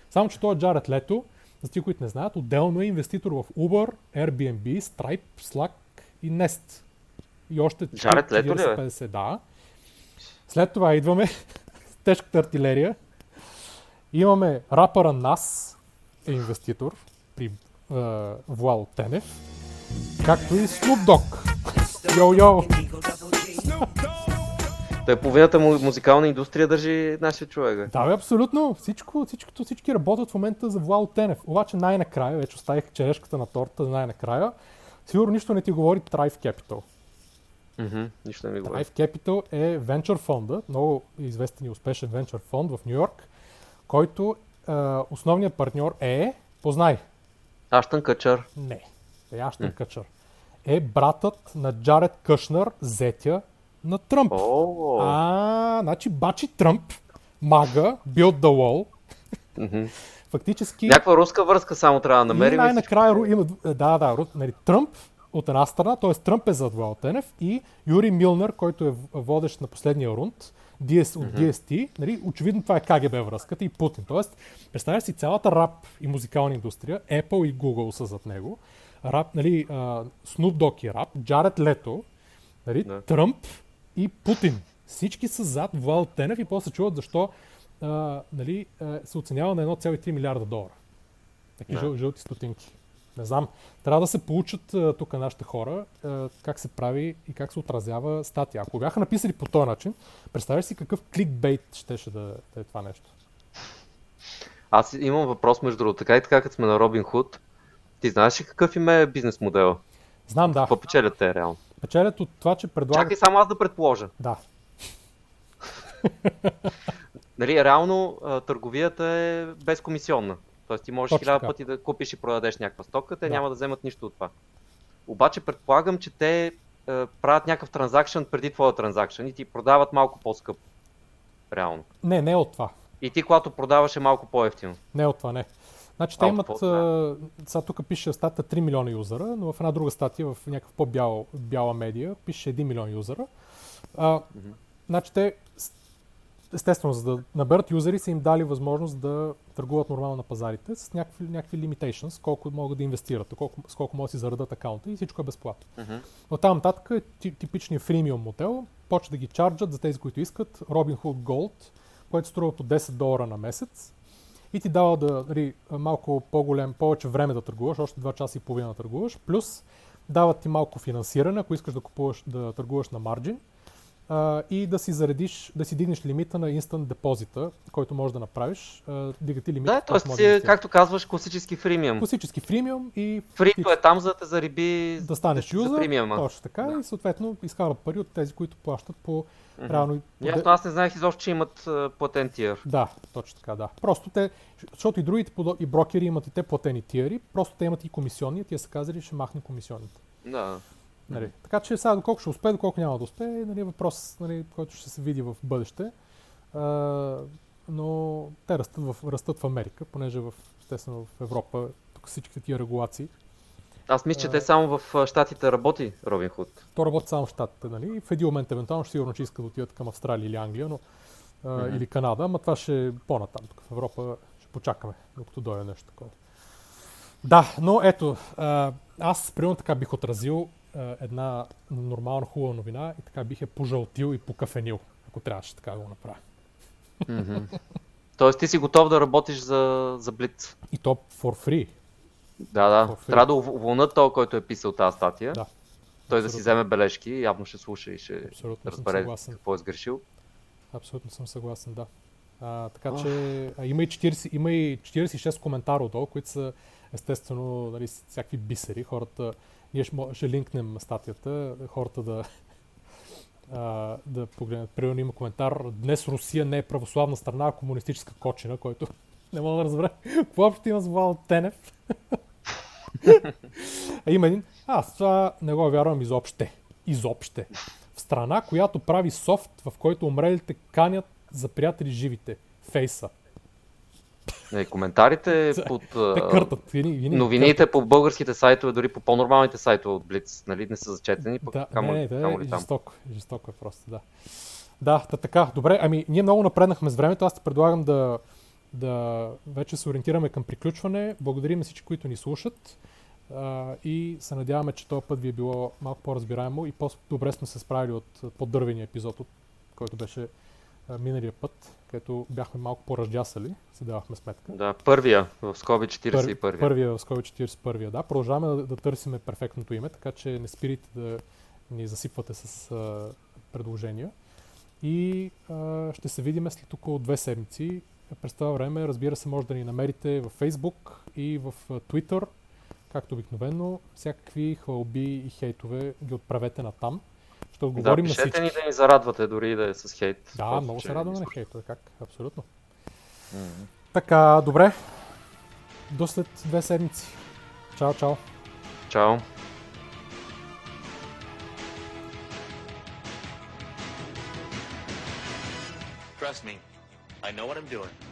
Само, че той е Джаред Лето, за ти, които не знаят, отделно е инвеститор в Uber, Airbnb, Stripe, Slack и Nest. И още Джаред Лето ли е? 50, да. След това идваме [laughs] с тежката артилерия. Имаме рапъра Нас, е инвеститор при е, Вуал Тенев, както и Snoop Dogg. Йо-йо! Той половината му музикална индустрия държи нашия човек. Да, бе, абсолютно. Всичко, всичко, всички работят в момента за Владо Тенев. Обаче най-накрая, вече оставих черешката на торта най-накрая, сигурно нищо не ти говори Thrive Capital. Mm-hmm, нищо не ми говори. Thrive Capital е венчър фонда, много известен и успешен венчър фонд в Нью Йорк, който е, основният партньор е, познай, Аштън Къчър. Не, е Аштън Къчър. Е братът на Джаред Къшнър, зетя на Тръмп. О, А, значи бачи Тръмп, мага, build the wall. Фактически... Някаква руска връзка само трябва да намерим. и най-накрая ру- има, да, да, ру- нали, Тръмп от една страна, т.е. Тръмп е зад Владо Тенев и Юри Милнер, който е водещ на последния рунд, DS, от DST, нали, очевидно това е КГБ връзката и Путин. Тоест, представяш си цялата рап и музикална индустрия, Apple и Google са зад него, рап, нали, а, Snoop Dogg и рап, Джаред Лето, нали, Да. Тръмп и Путин. Всички са зад Владо Тенев и после чуват защо а, нали, а, се оценява на 1,3 милиарда долара. Таки Да. жъл, жълти стотинки. Не знам. Трябва да се получат тук нашите хора как се прави и как се отразява статия. Ако бяха написали по този начин, представяш си какъв кликбейт щеше да, да е това нещо. Аз имам въпрос между другото. Така и така, като сме на Робин Худ, ти знаеш ли какъв им е бизнес модела? Знам, да. Какво печелят те реално? Печелят от това, че предлагат... Чакай само аз да предположа. Да. [laughs] Нали, реално търговията е безкомисионна. Тоест ти можеш Точно хиляда пъти да купиш и продадеш някаква стока, те Да. няма да вземат нищо от това. Обаче предполагам, че те е, правят някакъв транзакшн преди твоя транзакшн и ти продават малко по-скъпо. Реално. Не, не от това. И ти, когато продаваш, е малко по-ефтино. Не от това, не. Значи те имат, сега тук пише статия 3 милиона юзера, но в една друга статия, в някакъв по-бяла бяла медия, пише 1 милион юзера. А, Значи те, естествено, за да наберат юзери, са им дали възможност да търгуват нормално на пазарите с някакви, някакви limitations, колко могат да инвестират, колко, с колко могат да си заредат акаунта и всичко е безплатно. Мгм. От там нататък е ти- типичният фримиум модел, почва да ги чарджат за тези, които искат, Robinhood Gold, което струва по 10 долара на месец. И ти дава да, нали, малко по-голем, повече време да търгуваш, още 2 часа и половина да търгуваш, плюс дават ти малко финансиране, ако искаш да купуваш, да търгуваш на марджин а, и да си заредиш, да си дигнеш лимита на instant депозита, който можеш да направиш. Дига ти лимита. Да, т.е. си, да както казваш, класически фримиум. Класически фримиум и Фрито е там, за да те зариби да станеш за юзър, премиума. точно така, Да. и съответно изкарват пари от тези, които плащат по Мгм. реално... Ясно, аз не знаех изобщо, че имат платен тиер. Да, точно така, да. Просто те, защото и другите и брокери имат и те платени тиери, просто те имат и комисионни, тия са казали, ще махне комисионните. Да. Нали. Така че сега доколко ще успее, доколко няма да успее, нали, е въпрос, нали, който ще се види в бъдеще. А, но те растат в, растат в Америка, понеже в, естествено в Европа, тук всички тия регулации. Аз мисля, че те само в Штатите работи Робин Худ. То работи само в щатите, нали? В един момент, евентуално, ще сигурно, че искат да отидат към Австралия или Англия, но, а, или Канада, ама това ще е по-натам. Тук в Европа ще почакаме, докато дойде нещо такова. Да, но ето, а, аз примерно така бих отразил а, една нормална хубава новина и така бих я пожълтил и покафенил, ако трябваше така да го направя. Мгм. Тоест ти си готов да работиш за, за Блиц. И то for free. Да, да. For free. Трябва да ув- уволнат този, който е писал тази статия. Да. Той да си Абсолютно. вземе бележки, явно ще слуша и ще Абсолютно разбере какво е сгрешил. Абсолютно съм съгласен, да. А, така че а, има, и 40, има и 46 коментара отдолу, които са естествено нали, всякакви бисери. Хората, ние ще, ще линкнем статията, хората да, [laughs] а, да погледнат. Примерно има коментар, днес Русия не е православна страна, а комунистическа кочина, който [laughs] не мога да разбера какво общо има с Вал Тенев. [laughs] а има един, аз това не го вярвам изобще. Изобще. В страна, която прави софт, в който умрелите канят за приятели живите. Фейса. Не, коментарите [laughs] под къртат. Вини, вини, новините по българските сайтове, дори по по-нормалните сайтове от Блиц, нали, не са зачетени, пък Да, камо, не, да, камо ли там. жестоко. Жестоко е просто, да. Да, та така. Добре, ами ние много напреднахме с времето. Аз ти предлагам да, да вече се ориентираме към приключване. Благодарим на всички, които ни слушат. А, и се надяваме, че този път ви е било малко по-разбираемо и по-добре сме се справили от по-дървения епизод, от който беше а, миналия път, където бяхме малко по-ръждясали, си давахме сметка. Да, първия, в скоби 41. Пър, първия в скоби 41, да. Продължаваме да, да търсиме перфектното име, така че не спирайте да ни засипвате с а, предложения. И а, ще се видим след около две седмици. През това време, разбира се, може да ни намерите в Facebook и в Twitter, както обикновено. Всякакви хвалби и хейтове ги отправете на там да говорим да, на всички. ни да ни зарадвате, дори да е с хейт. Да, това, много се радваме на хейт, как? Абсолютно. Mm-hmm. Така, добре. До след две седмици. Чао, чао. Чао. Trust me, I know what I'm doing.